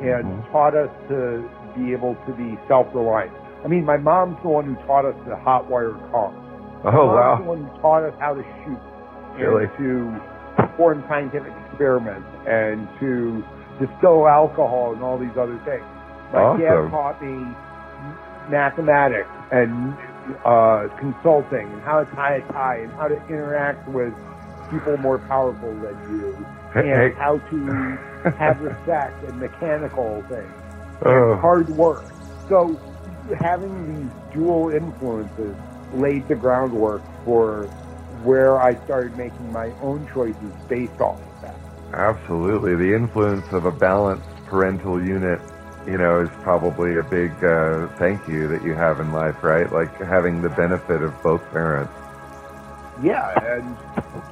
and Mhm. taught us to be able to be self-reliant. I mean, my mom's the one who taught us to hotwire cars. Oh wow! the one who taught us how to shoot Really? to perform scientific experiments and to distill alcohol and all these other things. My Awesome. dad taught me mathematics and uh, consulting and how to tie a tie and how to interact with people more powerful than you and Hey, how to have respect and mechanical things oh, and hard work. So having these dual influences laid the groundwork for where I started making my own choices based off of that. absolutely. The influence of a balanced parental unit, you know, is probably a big uh, thank you that you have in life, right? Like having the benefit of both parents. Yeah, and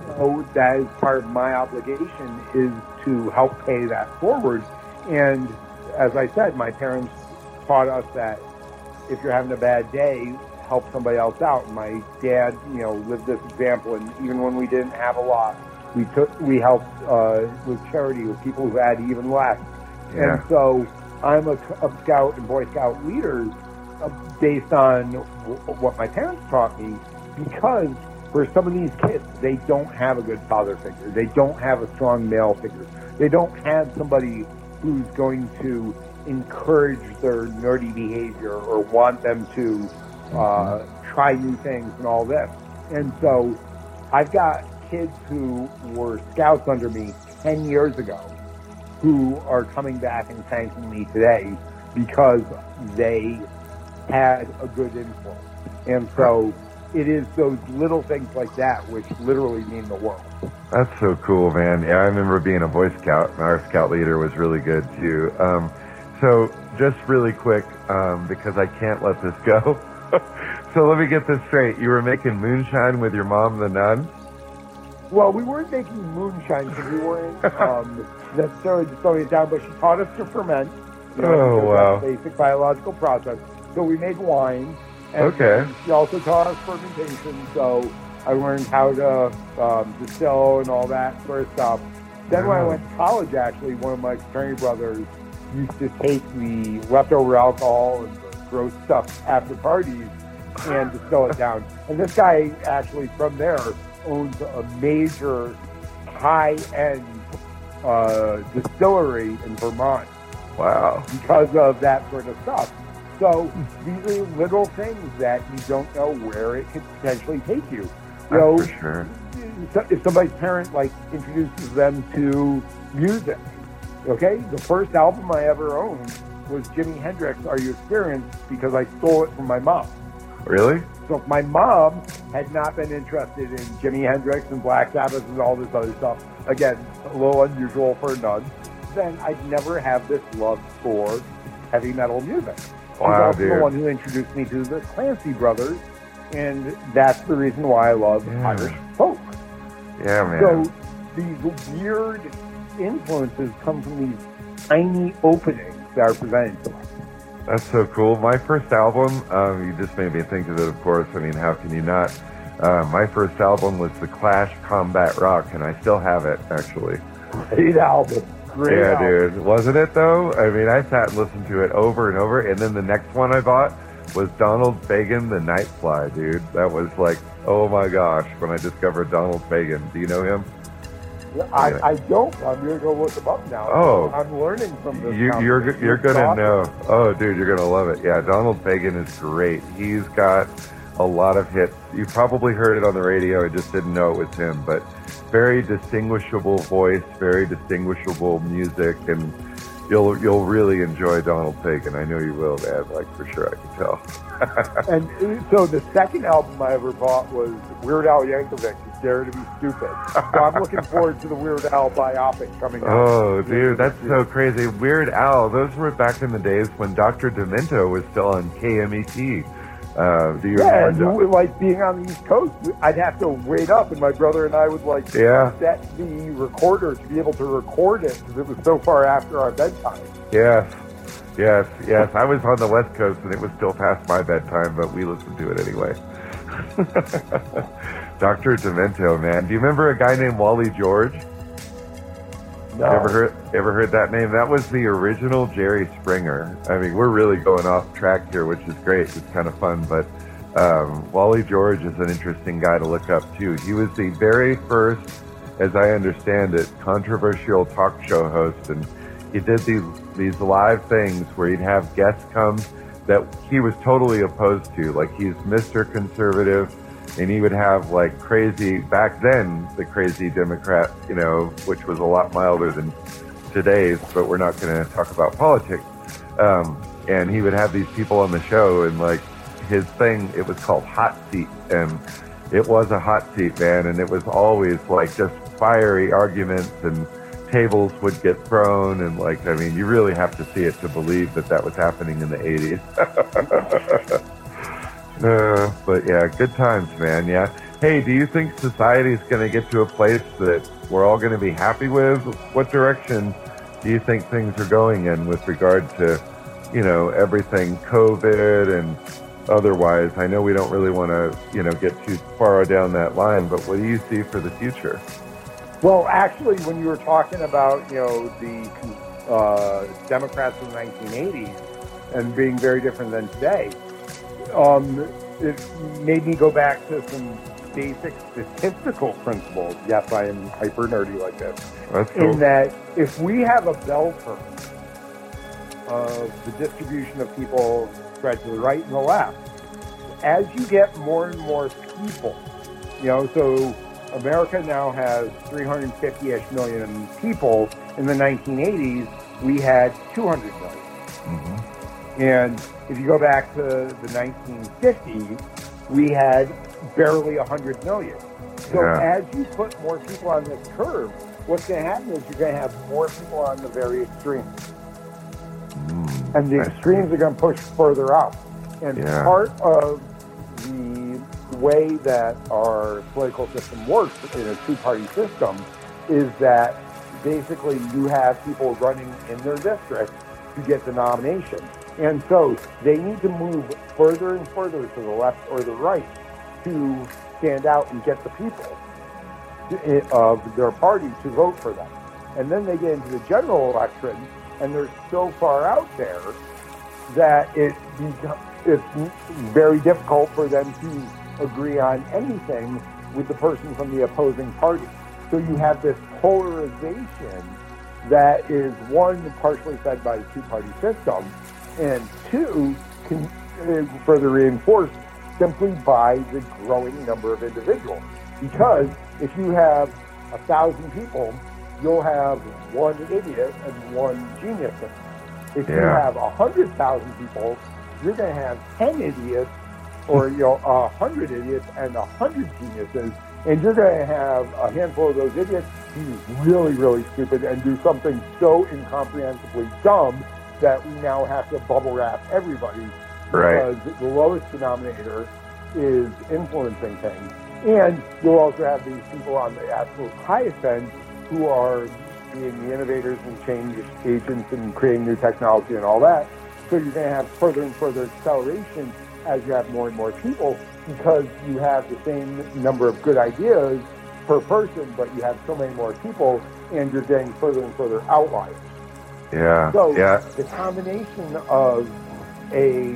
so that is part of my obligation is to help pay that forward. And as I said, my parents taught us that if you're having a bad day, help somebody else out. My dad, you know, lived this example, and even when we didn't have a lot, we took we helped uh, with charity with people who had even less. Yeah. And so I'm a, a scout and Boy Scout leader uh, based on w- what my parents taught me because for some of these kids, they don't have a good father figure. They don't have a strong male figure. They don't have somebody who's going to encourage their nerdy behavior or want them to uh, try new things and all this. And so I've got kids who were scouts under me 10 years ago who are coming back and thanking me today because they had a good influence. And so it is those little things like that which literally mean the world. That's so cool, man. Yeah, I remember being a Boy Scout, and our scout leader was really good too. Um, so, just really quick, um, because I can't let this go. so, let me get this straight. You were making moonshine with your mom, the nun? Well, we weren't making moonshine because we weren't um, necessarily distilling it down, but she taught us to ferment. You know, Oh, wow. basic biological process. So we made wine. And Okay. She also taught us fermentation, so I learned how to um, distill and all that sort of stuff. Then when I went to college, actually, one of my fraternity brothers used to take the leftover alcohol and gross stuff after parties and distill it down. And this guy actually from there owns a major high-end uh, distillery in Vermont Wow. because of that sort of stuff. So these are little things that you don't know where it could potentially take you. You know, That's for sure. so- if somebody's parent like introduces them to music, okay, the first album I ever owned was Jimi Hendrix "Are You Experienced" because I stole it from my mom. Really? So if my mom had not been interested in Jimi Hendrix and Black Sabbath and all this other stuff, again, a little unusual for a nun, then I'd never have this love for heavy metal music. She's Wow, also dude. the one who introduced me to the Clancy brothers, and that's the reason why I love Yeah. Irish folk. Yeah, man. So these weird influences come from these tiny openings that are presented to us. That's so cool. My first album, um, you just made me think of it, of course. I mean, how can you not? Uh, my first album was The Clash Combat Rock, and I still have it, actually. Great album. Great yeah, album. dude. Wasn't it, though? I mean, I sat and listened to it over and over, and then the next one I bought was Donald Fagen, The Nightfly, dude. That was like, oh my gosh, when I discovered Donald Fagen. Do you know him? I, I don't. I'm going to go look them up now. Oh. I'm learning from this. You, you're you're gonna know. Oh, dude, you're gonna love it. Yeah, Donald Fagen is great. He's got a lot of hits. You probably heard it on the radio. I just didn't know it was him. But very distinguishable voice, very distinguishable music, and you'll you'll really enjoy Donald Fagen. I know you will, man. Like for sure, I can tell. And uh, so the second album I ever bought was Weird Al Yankovic, Dare to Be Stupid. So I'm looking forward to the Weird Al biopic coming out. Oh, dude, that's so crazy. Weird Al. Those were back in the days when Dr. Demento was still on KMET. Uh, do you Yeah, and you- like being on the East Coast, I'd have to wait up, and my brother and I would like Yeah. set the recorder to be able to record it because it was so far after our bedtime. Yes, yes, yes. I was on the West Coast and it was still past my bedtime, but we listened to it anyway. Dr. Demento, man. Do you remember a guy named Wally George? No. Ever heard ever heard that name? That was the original Jerry Springer. I mean, we're really going off track here, which is great. It's kind of fun, but um, Wally George is an interesting guy to look up too. He was the very first, as I understand it, controversial talk show host, and he did these these live things where he'd have guests come that he was totally opposed to. Like he's Mr. Conservative and he would have like crazy back then the crazy Democrat, you know, which was a lot milder than today's. But we're not going to talk about politics. Um, and he would have these people on the show, and like his thing, it was called Hot Seat, and it was a hot seat, man, and it was always like just fiery arguments and tables would get thrown and like i mean you really have to see it to believe that that was happening in the 80s Uh, but yeah, good times, man. Yeah. Hey, do you think society is going to get to a place that we're all going to be happy with? What direction do you think things are going in with regard to, you know, everything COVID and otherwise? I know we don't really want to, you know, get too far down that line, but what do you see for the future? Well, actually, when you were talking about, you know, the uh, Democrats in the 1980s and being very different than today, um, it made me go back to some basic statistical principles. Yes, I am hyper nerdy like this. That's cool. In that, if we have a bell curve of the distribution of people spread to the right and the left, as you get more and more people, you know, so America now has 350-ish million people. In the 1980s, we had 200 million. Mm-hmm. And if you go back to the 1950s, we had barely 100 million. So Yeah. as you put more people on this curve, what's going to happen is you're going to have more people on the very extremes. Mm, And the I see. extremes are going to push further out. And Yeah. part of the way that our political system works in a two-party system is that basically you have people running in their district to get the nomination. And so they need to move further and further to the left or the right to stand out and get the people of their party to vote for them. And then they get into the general election and they're so far out there that it it's very difficult for them to agree on anything with the person from the opposing party. So you have this polarization that is one partially fed by the two-party system, and two can uh, further reinforced simply by the growing number of individuals. Because if you have a thousand people, you'll have one idiot and one genius. If you have a hundred thousand people, you're going to have ten idiots, or you know, a hundred idiots and a hundred geniuses, and you're going to have a handful of those idiots be really, really stupid and do something so incomprehensibly dumb that we now have to bubble wrap everybody Right. because the lowest denominator is influencing things. And you'll also have these people on the absolute highest end who are being the innovators and change agents and creating new technology and all that. So you're going to have further and further acceleration as you have more and more people because you have the same number of good ideas per person, but you have so many more people and you're getting further and further outliers. Yeah. So yeah. the combination of a,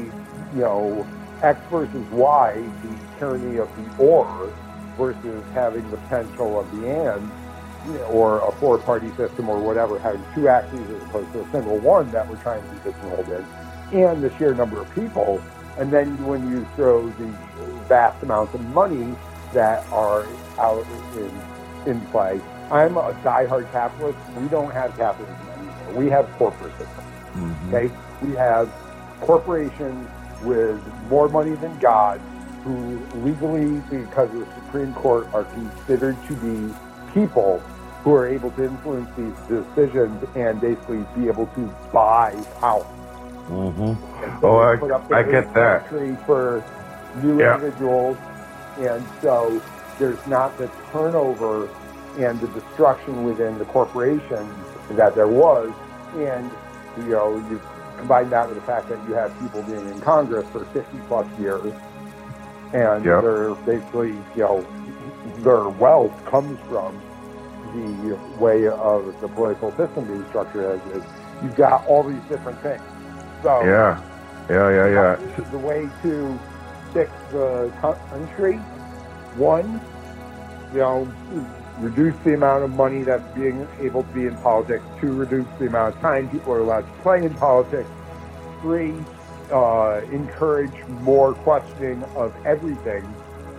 you know, X versus Y, the tyranny of the or, versus having the potential of the and, or a four-party system or whatever, having two axes as opposed to a single one that we're trying to be pigeonholed in, and the sheer number of people. And then when you throw the vast amounts of money that are out in, in play, I'm a diehard capitalist. We don't have capitalism. We have corporate system. Mhm. Okay, we have corporations with more money than God, who legally, because of the Supreme Court, are considered to be people who are able to influence these decisions and basically be able to buy power. Mhm. So Oh, I- put up I get that. for new Yeah. individuals, and so there's not the turnover and the destruction within the corporations that there was, and you know you combine that with the fact that you have people being in Congress for 50 plus years, and Yep. they're basically you know their wealth comes from the way of the political system being structured as is, you've got all these different things. So yeah, yeah, yeah, yeah. The way to fix the country, one, you know, reduce the amount of money that's being able to be in politics. Two, reduce the amount of time people are allowed to play in politics. Three, uh, encourage more questioning of everything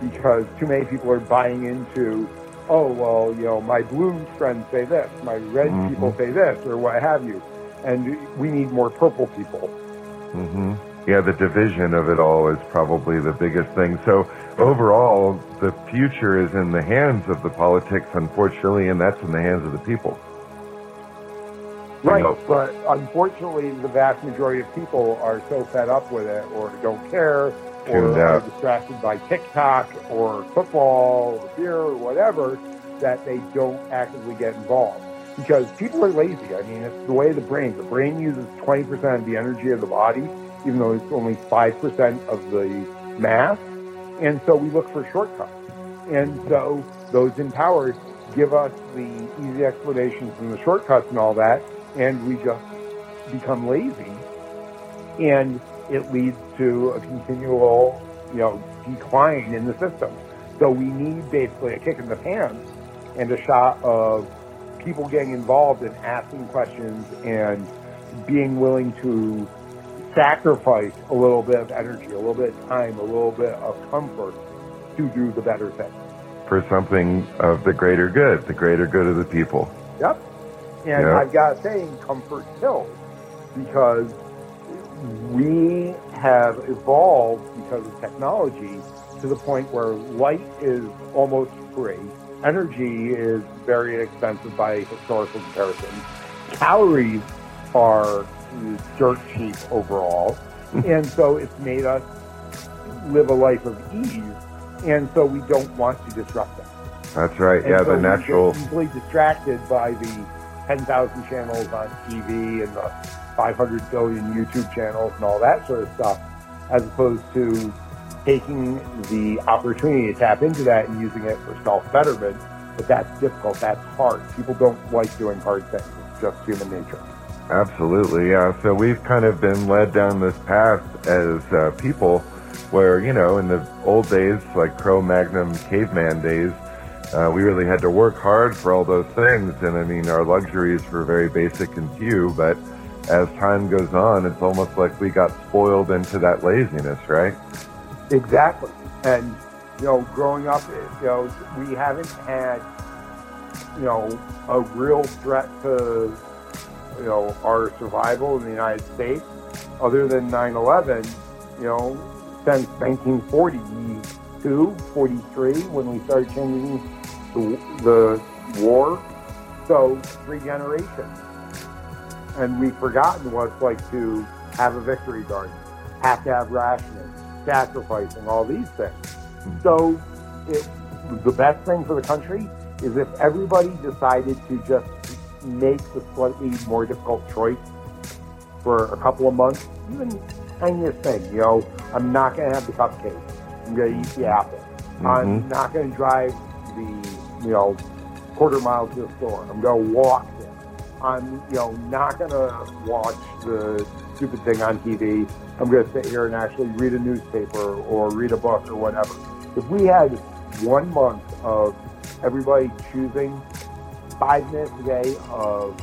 because too many people are buying into, oh, well, you know, my blue friends say this, my red mm-hmm. people say this, or what have you. And we need more purple people. Mm-hmm. Yeah, the division of it all is probably the biggest thing. So overall, the future is in the hands of the politics, unfortunately, and that's in the hands of the people. Right, but unfortunately, the vast majority of people are so fed up with it, or don't care, or are distracted by TikTok or football or beer or whatever, that they don't actively get involved. Because people are lazy. I mean, it's the way the brain. The brain uses 20% of the energy of the body, even though it's only 5% of the mass. And so we look for shortcuts. And so those empowered give us the easy explanations and the shortcuts and all that and we just become lazy, and it leads to a continual, you know, decline in the system. So we need basically a kick in the pants and a shot of people getting involved and asking questions and being willing to sacrifice a little bit of energy, a little bit of time, a little bit of comfort to do the better thing. For something of the greater good, the greater good of the people. Yep. And yeah. I've got to say, comfort kills because we have evolved because of technology to the point where light is almost free. Energy is very inexpensive by historical comparison. Calories are dirt cheap overall. Hmm. and so it's made us live a life of ease. And so we don't want to disrupt that. That's right. And yeah, so the natural. Easily distracted by the 10,000 channels on TV and the 500 billion YouTube channels and all that sort of stuff, as opposed to taking the opportunity to tap into that and using it for self-betterment. But that's difficult. That's hard. People don't like doing hard things. It's just human nature. Absolutely, yeah. So we've kind of been led down this path as uh, people where, you know, in the old days, like Cro-Magnon caveman days, uh, we really had to work hard for all those things. And I mean, our luxuries were very basic and few, but as time goes on, it's almost like we got spoiled into that laziness, right? Exactly. And, you know, growing up, you know, we haven't had, you know, a real threat to, you know, our survival in the United States other than 9-11, you know, since 1942, 43, when we started changing the, the war. So three generations. And we've forgotten what it's like to have a victory garden, have to have rationing, sacrificing, all these things. Hmm. So it, the best thing for the country is if everybody decided to just make the slightly more difficult choice for a couple of months, even tiniest thing, you know, I'm not going to have the cupcake. I'm going to eat the apple. Mm-hmm. I'm not going to drive the you know, quarter mile to the store. I'm going to walk there. I'm, you know, not going to watch the stupid thing on TV. I'm going to sit here and actually read a newspaper or read a book or whatever. If we had one month of everybody choosing five minutes a day of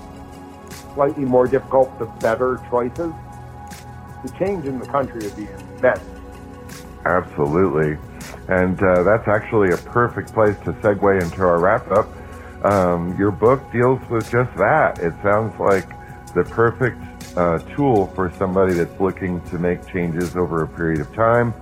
slightly more difficult but better choices, the change in the country would be immense. Absolutely. And uh, that's actually a perfect place to segue into our wrap up. Um, your book deals with just that. It sounds like the perfect uh, tool for somebody that's looking to make changes over a period of time,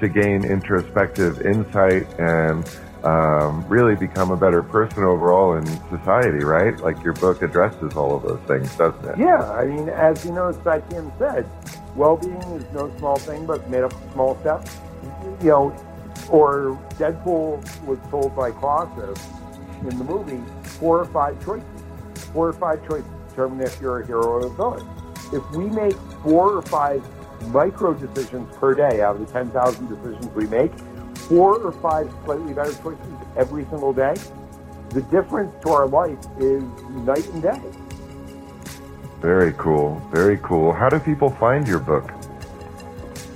to gain introspective insight and um, really become a better person overall in society, right? Like your book addresses all of those things, doesn't it? Yeah, I mean, as you know, Satyan said, well-being is no small thing, but made up of small steps. You know, or Deadpool was told by Colossus in the movie four or five choices. Four or five choices determine if you're a hero or a villain. If we make four or five micro decisions per day out of the 10,000 decisions we make, four or five slightly better choices every single day, the difference to our life is night and day. Very cool. Very cool. How do people find your book?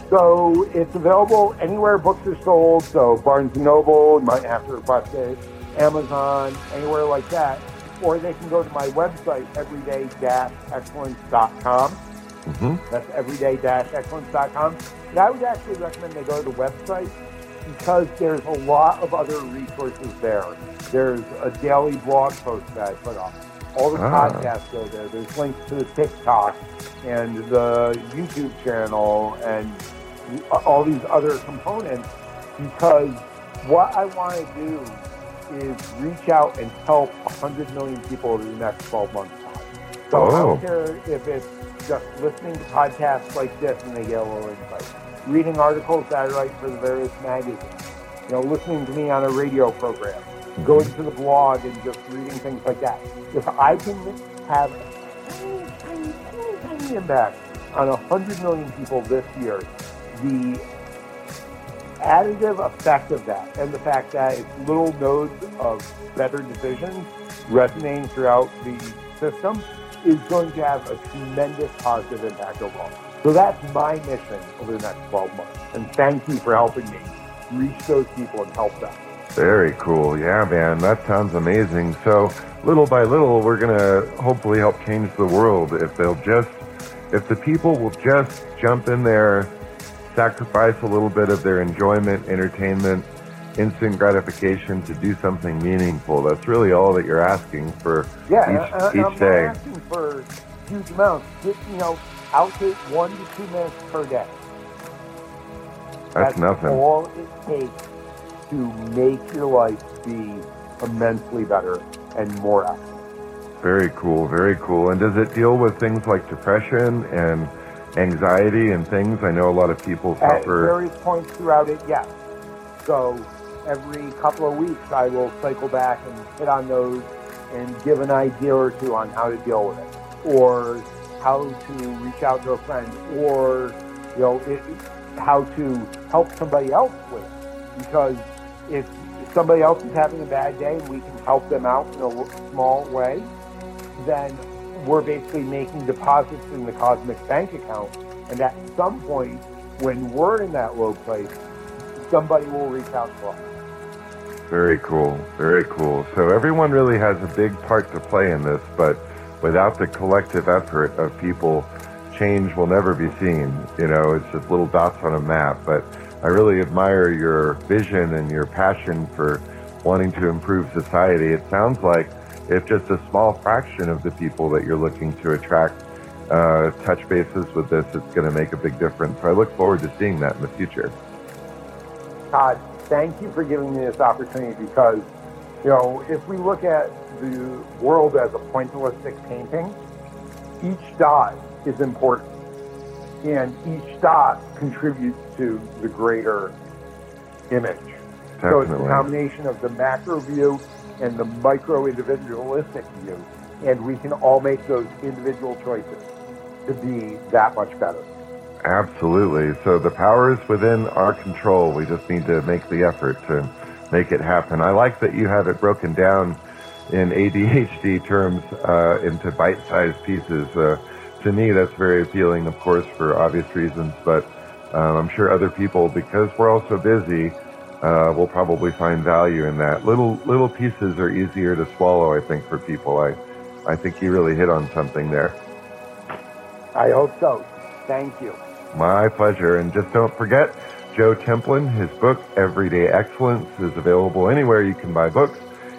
So it's available anywhere books are sold. So Barnes and Noble, you might have to request it, Amazon, anywhere like that. Or they can go to my website, everyday-excellence.com. Mm-hmm. That's everyday-excellence.com. And I would actually recommend they go to the website because there's a lot of other resources there. There's a daily blog post that I put up. All the Ah. podcasts go there. There's links to the TikTok and the YouTube channel and all these other components because what I want to do is reach out and help 100 million people over the next 12 months. So I Oh. don't care if it's just listening to podcasts like this and they get a little insight, reading articles that I write for the various magazines, you know, listening to me on a radio program, going to the blog and just reading things like that. If I can have a tiny, impact on 100 million people this year, the additive effect of that and the fact that it's little nodes of better decisions resonating throughout the system is going to have a tremendous positive impact overall. So that's my mission over the next 12 months. And thank you for helping me reach those people and help them. Very cool. Yeah, man, that sounds amazing. So, little by little, we're going to hopefully help change the world if they'll just, if the people will just jump in there, sacrifice a little bit of their enjoyment, entertainment, instant gratification to do something meaningful. That's really all that you're asking for Yeah, each, and, and each I'm day. not asking for huge amounts. Just, you know, allocate one to two minutes per day. That's nothing. all it takes to make your life be immensely better and more excellent. Very cool, very cool. And does it deal with things like depression and anxiety and things? I know a lot of people At suffer. various points throughout it, yes. So every couple of weeks, I will cycle back and hit on those and give an idea or two on how to deal with it, or how to reach out to a friend, or you know, it, how to help somebody else with it. Because if somebody else is having a bad day and we can help them out in a small way, then we're basically making deposits in the cosmic bank account. And at some point, when we're in that low place, somebody will reach out to us. Very cool, very cool. So everyone really has a big part to play in this, but without the collective effort of people, change will never be seen. You know, it's just little dots on a map. But I really admire your vision and your passion for wanting to improve society. It sounds like if just a small fraction of the people that you're looking to attract uh, touch bases with this, it's going to make a big difference. So I look forward to seeing that in the future. Todd, thank you for giving me this opportunity because, you know, if we look at the world as a pointillistic painting, each dot is important. And each dot contributes to the greater image. So it's a combination of the macro view and the micro individualistic view. And we can all make those individual choices to be that much better. Absolutely. So the power is within our control. We just need to make the effort to make it happen. I like that you have it broken down in ADHD terms uh, into bite-sized pieces. Uh, to me, that's very appealing, of course, for obvious reasons. But um, I'm sure other people, because we're all so busy, uh, will probably find value in that. Little little pieces are easier to swallow, I think, for people. I I think you really hit on something there. I hope so. Thank you. My pleasure. And just don't forget, Joe Templin, his book, Everyday Excellence, is available anywhere you can buy books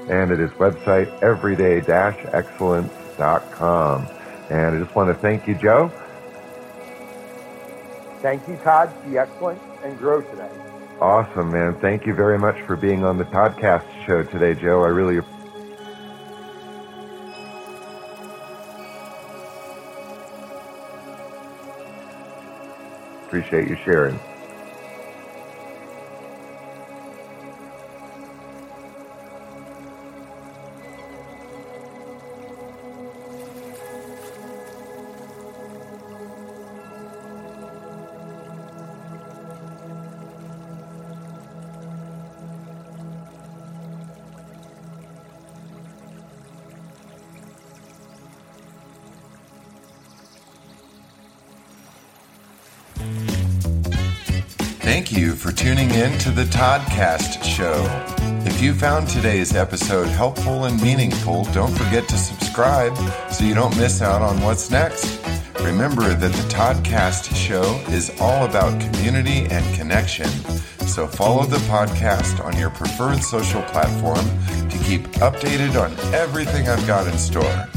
and at his website, everyday-excellence.com. And I just want to thank you, Joe. Thank you, Todd. Be excellent and grow today. Awesome, man. Thank you very much for being on the podcast show today, Joe. I really appreciate you sharing. For tuning in to the Toddcast Show. If you found today's episode helpful and meaningful, don't forget to subscribe so you don't miss out on what's next. Remember that the Toddcast Show is all about community and connection, so follow the podcast on your preferred social platform to keep updated on everything I've got in store.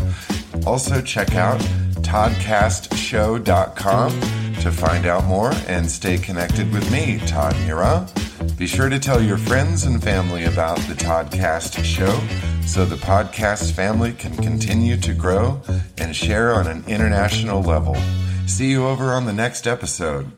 Also, check out toddcastshow.com to find out more and stay connected with me, Todd Mira. Be sure to tell your friends and family about the Toddcast Show so the podcast family can continue to grow and share on an international level. See you over on the next episode.